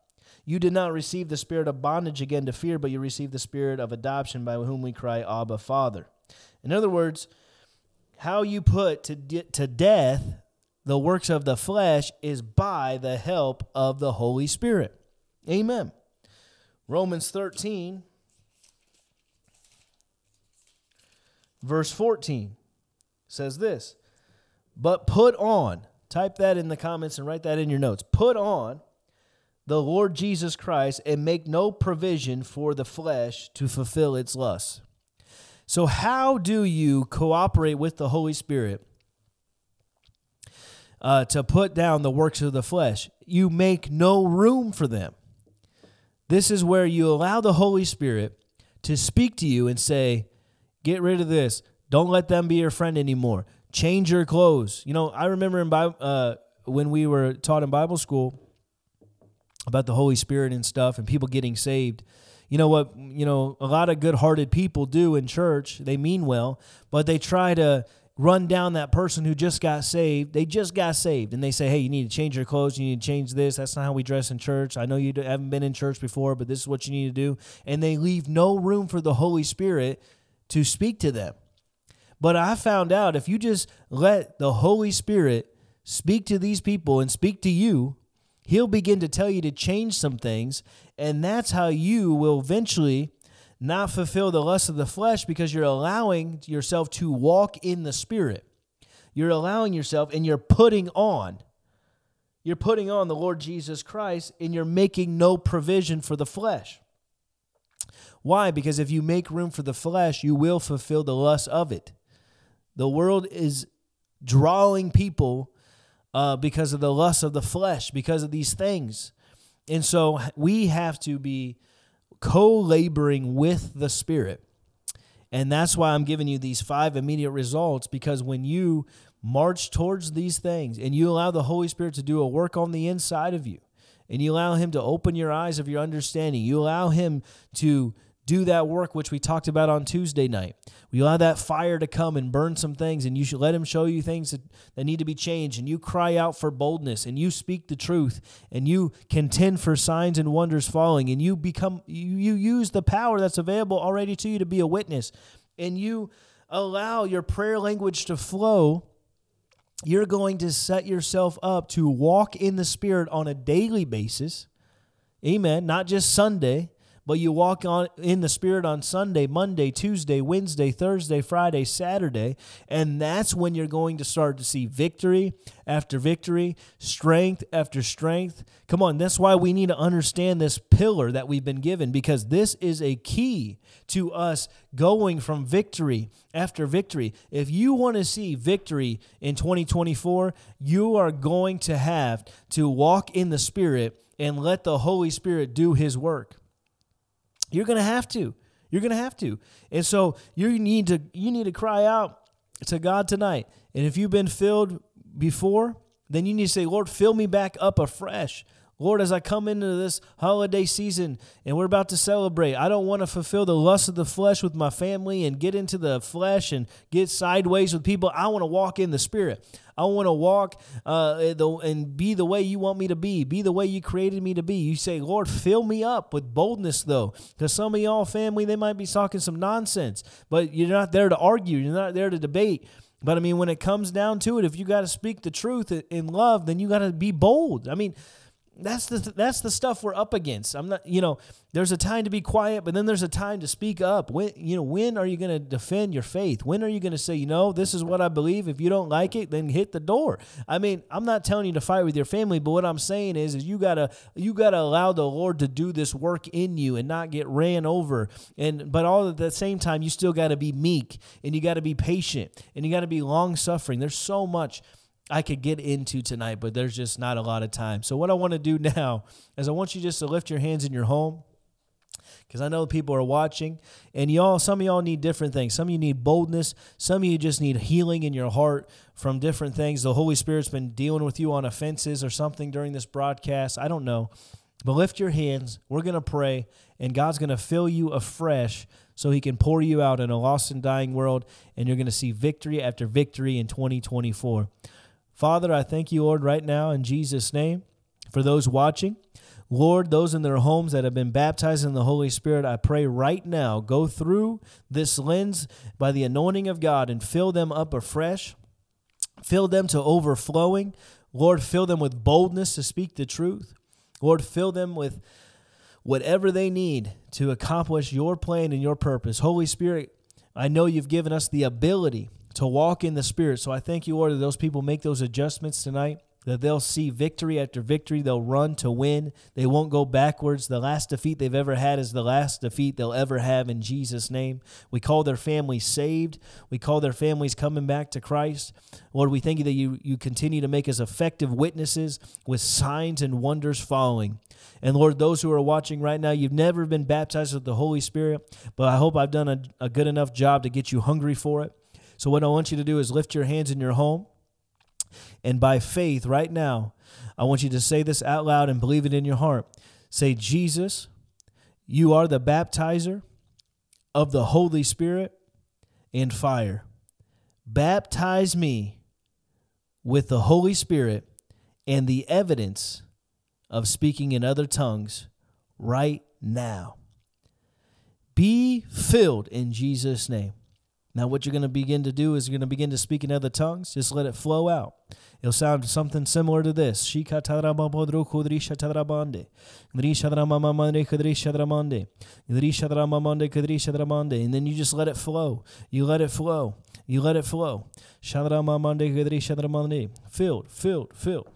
You did not receive the spirit of bondage again to fear, but you received the spirit of adoption by whom we cry, Abba, Father. In other words, how you put to, de- to death the works of the flesh is by the help of the Holy Spirit. Amen. Romans 13, verse 14 says this But put on, type that in the comments and write that in your notes. Put on the Lord Jesus Christ and make no provision for the flesh to fulfill its lusts. So, how do you cooperate with the Holy Spirit uh, to put down the works of the flesh? You make no room for them. This is where you allow the Holy Spirit to speak to you and say, Get rid of this. Don't let them be your friend anymore. Change your clothes. You know, I remember in Bible, uh, when we were taught in Bible school, about the Holy Spirit and stuff and people getting saved. You know what, you know, a lot of good-hearted people do in church. They mean well, but they try to run down that person who just got saved. They just got saved and they say, "Hey, you need to change your clothes, you need to change this. That's not how we dress in church. I know you haven't been in church before, but this is what you need to do." And they leave no room for the Holy Spirit to speak to them. But I found out if you just let the Holy Spirit speak to these people and speak to you, He'll begin to tell you to change some things, and that's how you will eventually not fulfill the lust of the flesh because you're allowing yourself to walk in the spirit. You're allowing yourself and you're putting on. You're putting on the Lord Jesus Christ and you're making no provision for the flesh. Why? Because if you make room for the flesh, you will fulfill the lust of it. The world is drawing people uh, because of the lust of the flesh, because of these things. And so we have to be co laboring with the Spirit. And that's why I'm giving you these five immediate results because when you march towards these things and you allow the Holy Spirit to do a work on the inside of you, and you allow Him to open your eyes of your understanding, you allow Him to do that work which we talked about on Tuesday night. We allow that fire to come and burn some things, and you should let Him show you things that, that need to be changed. And you cry out for boldness, and you speak the truth, and you contend for signs and wonders falling, and you become you, you use the power that's available already to you to be a witness, and you allow your prayer language to flow. You're going to set yourself up to walk in the Spirit on a daily basis. Amen. Not just Sunday but you walk on in the spirit on Sunday, Monday, Tuesday, Wednesday, Thursday, Friday, Saturday, and that's when you're going to start to see victory after victory, strength after strength. Come on, that's why we need to understand this pillar that we've been given because this is a key to us going from victory after victory. If you want to see victory in 2024, you are going to have to walk in the spirit and let the Holy Spirit do his work. You're going to have to. You're going to have to. And so you need to you need to cry out to God tonight. And if you've been filled before, then you need to say, "Lord, fill me back up afresh. Lord, as I come into this holiday season and we're about to celebrate, I don't want to fulfill the lust of the flesh with my family and get into the flesh and get sideways with people. I want to walk in the spirit. I want to walk uh, and be the way you want me to be, be the way you created me to be. You say, Lord, fill me up with boldness, though, because some of y'all family, they might be talking some nonsense, but you're not there to argue, you're not there to debate. But I mean, when it comes down to it, if you got to speak the truth in love, then you got to be bold. I mean, that's the that's the stuff we're up against. I'm not, you know, there's a time to be quiet, but then there's a time to speak up. When you know, when are you going to defend your faith? When are you going to say, you know, this is what I believe. If you don't like it, then hit the door. I mean, I'm not telling you to fight with your family, but what I'm saying is, is you gotta you gotta allow the Lord to do this work in you and not get ran over. And but all at the same time, you still got to be meek and you got to be patient and you got to be long suffering. There's so much I could get into tonight, but there's just not a lot of time. So, what I want to do now is I want you just to lift your hands in your home because I know people are watching, and y'all, some of y'all need different things. Some of you need boldness. Some of you just need healing in your heart from different things. The Holy Spirit's been dealing with you on offenses or something during this broadcast. I don't know. But lift your hands. We're going to pray, and God's going to fill you afresh so He can pour you out in a lost and dying world, and you're going to see victory after victory in 2024. Father, I thank you, Lord, right now in Jesus' name for those watching. Lord, those in their homes that have been baptized in the Holy Spirit, I pray right now, go through this lens by the anointing of God and fill them up afresh. Fill them to overflowing. Lord, fill them with boldness to speak the truth. Lord, fill them with whatever they need to accomplish your plan and your purpose. Holy Spirit, I know you've given us the ability to walk in the Spirit. So I thank you, Lord, that those people make those adjustments tonight, that they'll see victory after victory. They'll run to win. They won't go backwards. The last defeat they've ever had is the last defeat they'll ever have in Jesus' name. We call their families saved. We call their families coming back to Christ. Lord, we thank you that you, you continue to make us effective witnesses with signs and wonders following. And Lord, those who are watching right now, you've never been baptized with the Holy Spirit, but I hope I've done a, a good enough job to get you hungry for it. So, what I want you to do is lift your hands in your home. And by faith, right now, I want you to say this out loud and believe it in your heart. Say, Jesus, you are the baptizer of the Holy Spirit and fire. Baptize me with the Holy Spirit and the evidence of speaking in other tongues right now. Be filled in Jesus' name. Now, what you're going to begin to do is you're going to begin to speak in other tongues. Just let it flow out. It'll sound something similar to this. And then you just let it flow. You let it flow. You let it flow. Filled, filled, filled.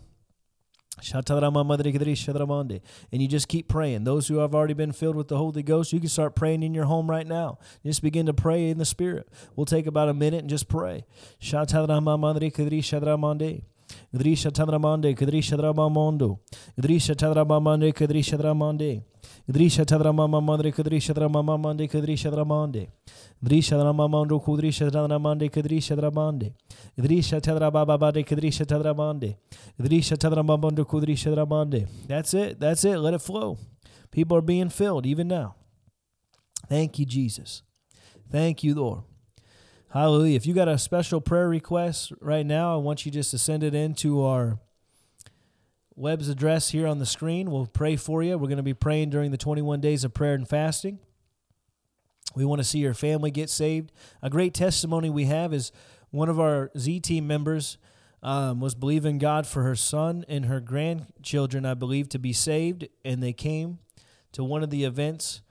And you just keep praying. Those who have already been filled with the Holy Ghost, you can start praying in your home right now. Just begin to pray in the Spirit. We'll take about a minute and just pray. Grisha Tadramande, Grisha Dramamondo, Grisha Tadramamande, Grisha Dramande, Grisha Tadramamande, Grisha Dramamande, Grisha Dramande, Grisha Dramamando, Kudrisha Dramande, Grisha Dramande, Grisha Tadrababade, Grisha Tadramande, Grisha Tadramamando, Kudrisha Dramande. That's it. That's it. Let it flow. People are being filled even now. Thank you, Jesus. Thank you, Lord. Hallelujah. If you got a special prayer request right now, I want you just to send it into our web's address here on the screen. We'll pray for you. We're going to be praying during the 21 days of prayer and fasting. We want to see your family get saved. A great testimony we have is one of our Z team members um, was believing God for her son and her grandchildren, I believe, to be saved, and they came to one of the events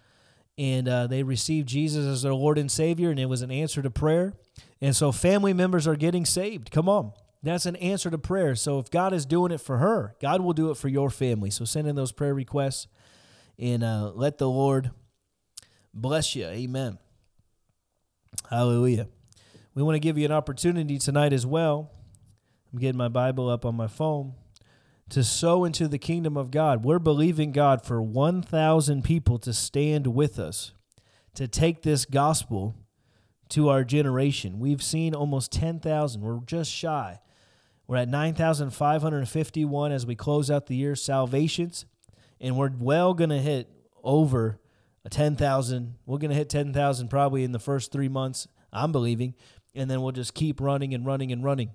and uh, they received Jesus as their Lord and Savior, and it was an answer to prayer. And so family members are getting saved. Come on. That's an answer to prayer. So if God is doing it for her, God will do it for your family. So send in those prayer requests and uh, let the Lord bless you. Amen. Hallelujah. We want to give you an opportunity tonight as well. I'm getting my Bible up on my phone to sow into the kingdom of God. We're believing God for 1,000 people to stand with us to take this gospel to our generation. We've seen almost 10,000. We're just shy. We're at 9,551 as we close out the year salvations, and we're well going to hit over 10,000. We're going to hit 10,000 probably in the first three months, I'm believing, and then we'll just keep running and running and running.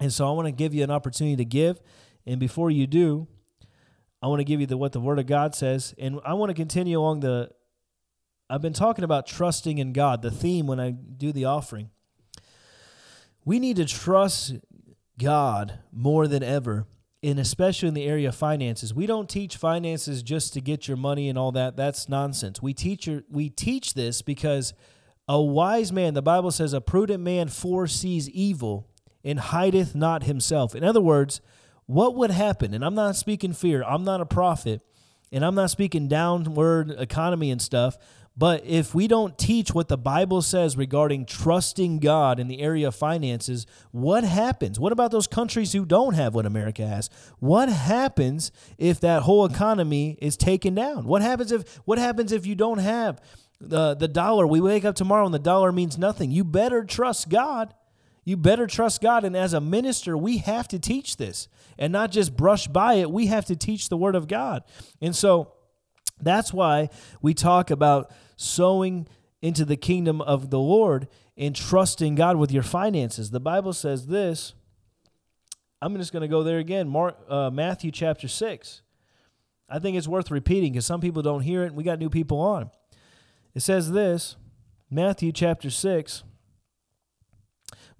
And so I want to give you an opportunity to give. And before you do, I want to give you the what the Word of God says, and I want to continue along the. I've been talking about trusting in God, the theme when I do the offering. We need to trust God more than ever, and especially in the area of finances. We don't teach finances just to get your money and all that. That's nonsense. We teach your, we teach this because a wise man, the Bible says, a prudent man foresees evil and hideth not himself. In other words, what would happen? And I'm not speaking fear, I'm not a prophet, and I'm not speaking downward economy and stuff. But if we don't teach what the Bible says regarding trusting God in the area of finances, what happens? What about those countries who don't have what America has? What happens if that whole economy is taken down? What happens if what happens if you don't have the the dollar? We wake up tomorrow and the dollar means nothing. You better trust God. You better trust God. And as a minister, we have to teach this and not just brush by it. We have to teach the Word of God. And so that's why we talk about sowing into the kingdom of the Lord and trusting God with your finances. The Bible says this. I'm just going to go there again. Mark, uh, Matthew chapter 6. I think it's worth repeating because some people don't hear it and we got new people on. It says this Matthew chapter 6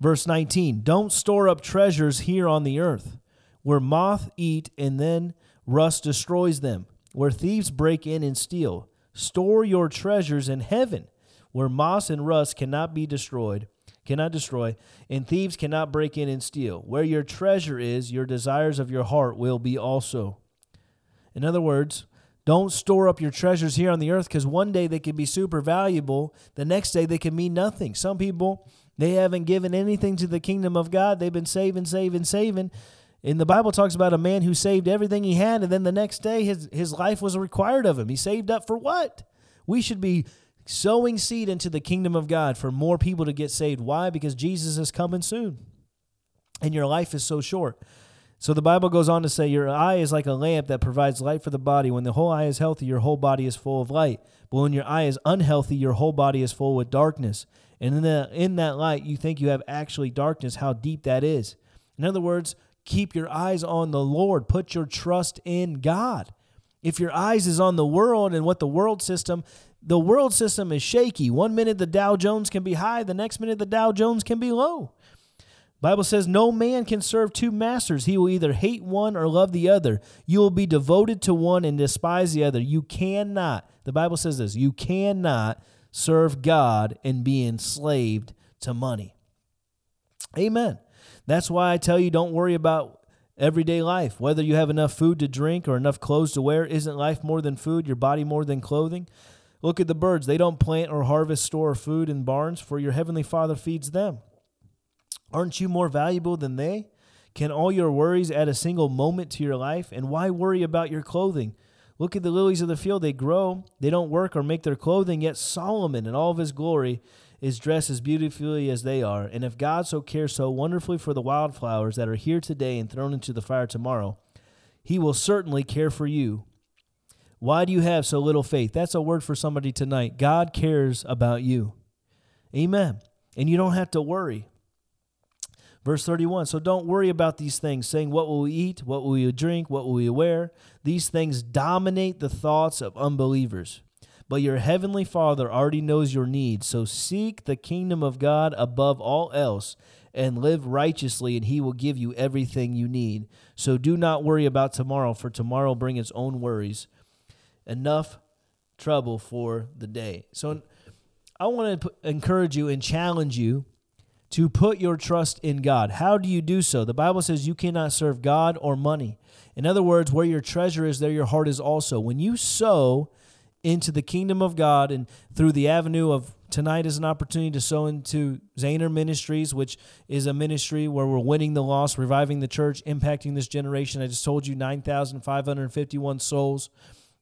Verse 19 Don't store up treasures here on the earth, where moth eat and then rust destroys them, where thieves break in and steal. Store your treasures in heaven, where moss and rust cannot be destroyed, cannot destroy, and thieves cannot break in and steal. Where your treasure is, your desires of your heart will be also. In other words, don't store up your treasures here on the earth because one day they can be super valuable. The next day they can mean nothing. Some people they haven't given anything to the kingdom of God. They've been saving, saving, saving. And the Bible talks about a man who saved everything he had, and then the next day his, his life was required of him. He saved up for what? We should be sowing seed into the kingdom of God for more people to get saved. Why? Because Jesus is coming soon. And your life is so short. So the Bible goes on to say, Your eye is like a lamp that provides light for the body. When the whole eye is healthy, your whole body is full of light. But when your eye is unhealthy, your whole body is full with darkness. And in, the, in that light, you think you have actually darkness, how deep that is. In other words, keep your eyes on the Lord. Put your trust in God. If your eyes is on the world and what the world system, the world system is shaky. One minute the Dow Jones can be high, the next minute the Dow Jones can be low. Bible says no man can serve two masters. He will either hate one or love the other. You will be devoted to one and despise the other. You cannot. The Bible says this, you cannot serve God and be enslaved to money. Amen. That's why I tell you don't worry about everyday life. Whether you have enough food to drink or enough clothes to wear, isn't life more than food, your body more than clothing? Look at the birds. They don't plant or harvest store food in barns, for your heavenly Father feeds them. Aren't you more valuable than they? Can all your worries add a single moment to your life? And why worry about your clothing? Look at the lilies of the field. They grow, they don't work or make their clothing, yet Solomon in all of his glory is dressed as beautifully as they are. And if God so cares so wonderfully for the wildflowers that are here today and thrown into the fire tomorrow, he will certainly care for you. Why do you have so little faith? That's a word for somebody tonight. God cares about you. Amen. And you don't have to worry. Verse 31 So don't worry about these things, saying, What will we eat? What will we drink? What will we wear? These things dominate the thoughts of unbelievers. But your heavenly Father already knows your needs. So seek the kingdom of God above all else and live righteously, and he will give you everything you need. So do not worry about tomorrow, for tomorrow bring its own worries. Enough trouble for the day. So I want to encourage you and challenge you to put your trust in God. How do you do so? The Bible says you cannot serve God or money. In other words, where your treasure is, there your heart is also. When you sow into the kingdom of God and through the avenue of tonight is an opportunity to sow into Zehner Ministries, which is a ministry where we're winning the lost, reviving the church, impacting this generation. I just told you 9,551 souls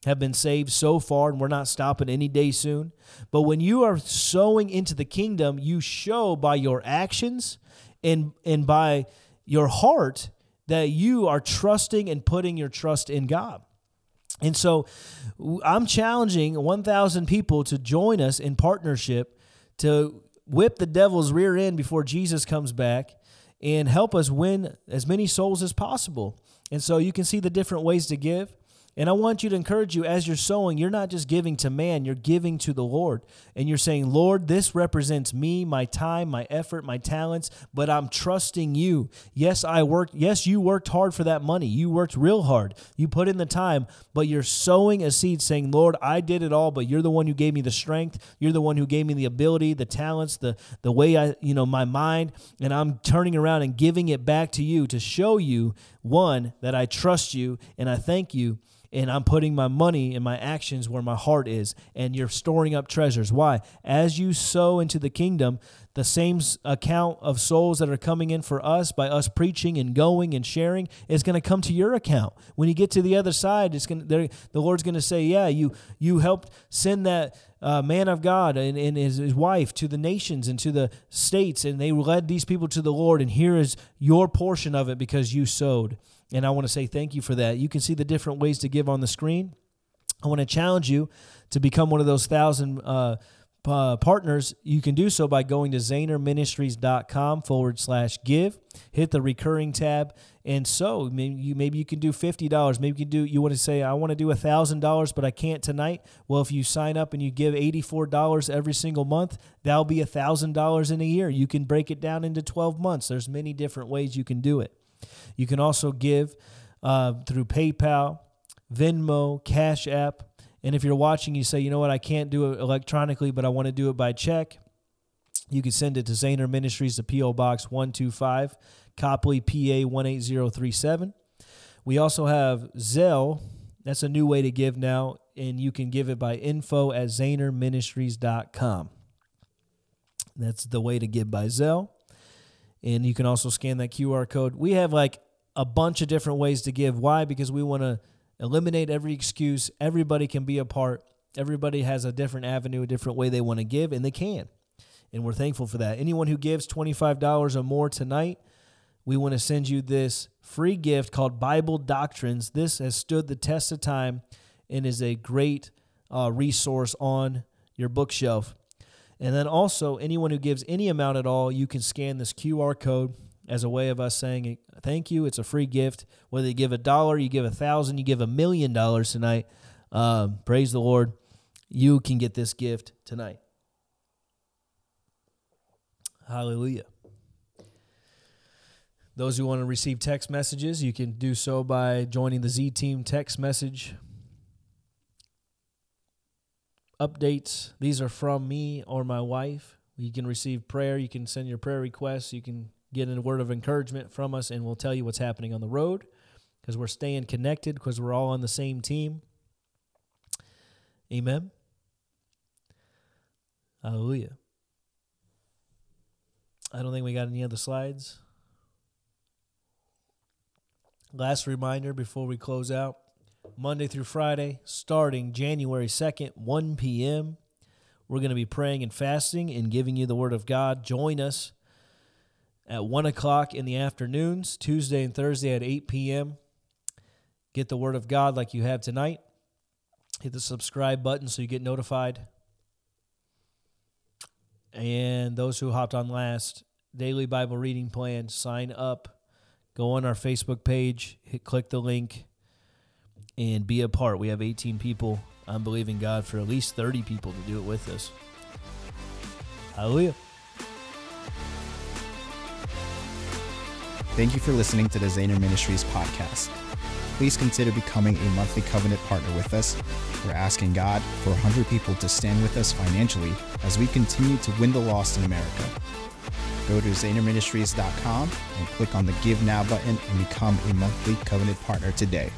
have been saved so far, and we're not stopping any day soon. But when you are sowing into the kingdom, you show by your actions and and by your heart that you are trusting and putting your trust in God. And so I'm challenging 1,000 people to join us in partnership to whip the devil's rear end before Jesus comes back and help us win as many souls as possible. And so you can see the different ways to give. And I want you to encourage you as you're sowing, you're not just giving to man, you're giving to the Lord. And you're saying, Lord, this represents me, my time, my effort, my talents, but I'm trusting you. Yes, I worked. Yes, you worked hard for that money. You worked real hard. You put in the time, but you're sowing a seed saying, Lord, I did it all, but you're the one who gave me the strength. You're the one who gave me the ability, the talents, the, the way I, you know, my mind. And I'm turning around and giving it back to you to show you, one, that I trust you and I thank you and I'm putting my money and my actions where my heart is, and you're storing up treasures. Why? As you sow into the kingdom, the same account of souls that are coming in for us by us preaching and going and sharing is going to come to your account. When you get to the other side, it's going to, the Lord's going to say, "Yeah, you you helped send that uh, man of God and, and his, his wife to the nations and to the states, and they led these people to the Lord, and here is your portion of it because you sowed." And I want to say thank you for that. You can see the different ways to give on the screen. I want to challenge you to become one of those thousand uh, uh, partners. You can do so by going to zehnerministries.com forward slash give. Hit the recurring tab. And so maybe you, maybe you can do $50. Maybe you can do, you want to say, I want to do $1,000, but I can't tonight. Well, if you sign up and you give $84 every single month, that'll be $1,000 in a year. You can break it down into 12 months. There's many different ways you can do it. You can also give uh, through PayPal, Venmo, Cash App. And if you're watching, you say, you know what, I can't do it electronically, but I want to do it by check. You can send it to Zehner Ministries, the P.O. Box 125, Coplay, PA 18037. We also have Zelle. That's a new way to give now, and you can give it by info at zehnerministries.com. That's the way to give by Zelle and you can also scan that QR code. We have like a bunch of different ways to give. Why? Because we want to eliminate every excuse. Everybody can be a part. Everybody has a different avenue, a different way they want to give, and they can. And we're thankful for that. Anyone who gives $25 or more tonight, we want to send you this free gift called Bible Doctrines. This has stood the test of time and is a great uh, resource on your bookshelf. And then also, anyone who gives any amount at all, you can scan this QR code as a way of us saying thank you. It's a free gift. Whether you give a dollar, you give a thousand, you give a million dollars tonight. Um, praise the Lord. You can get this gift tonight. Hallelujah. Those who want to receive text messages, you can do so by joining the Z Team text message updates. These are from me or my wife. You can receive prayer. You can send your prayer requests. You can get a word of encouragement from us, and we'll tell you what's happening on the road because we're staying connected because we're all on the same team. Amen. Hallelujah. I don't think we got any other slides. Last reminder before we close out Monday through Friday, starting January 2nd, 1 p.m. We're going to be praying and fasting and giving you the Word of God. Join us at 1 o'clock in the afternoons, Tuesday and Thursday at 8 p.m. Get the Word of God like you have tonight. Hit the subscribe button so you get notified. And those who hopped on last, daily Bible reading plan, sign up. Go on our Facebook page, hit, click the link and be a part. We have 18 people. I'm believing God for at least 30 people to do it with us. Hallelujah. Thank you for listening to the Zehner Ministries podcast. Please consider becoming a monthly covenant partner with us. We're asking God for 100 people to stand with us financially as we continue to win the lost in America. Go to zehnerministries.com and click on the Give Now button and become a monthly covenant partner today.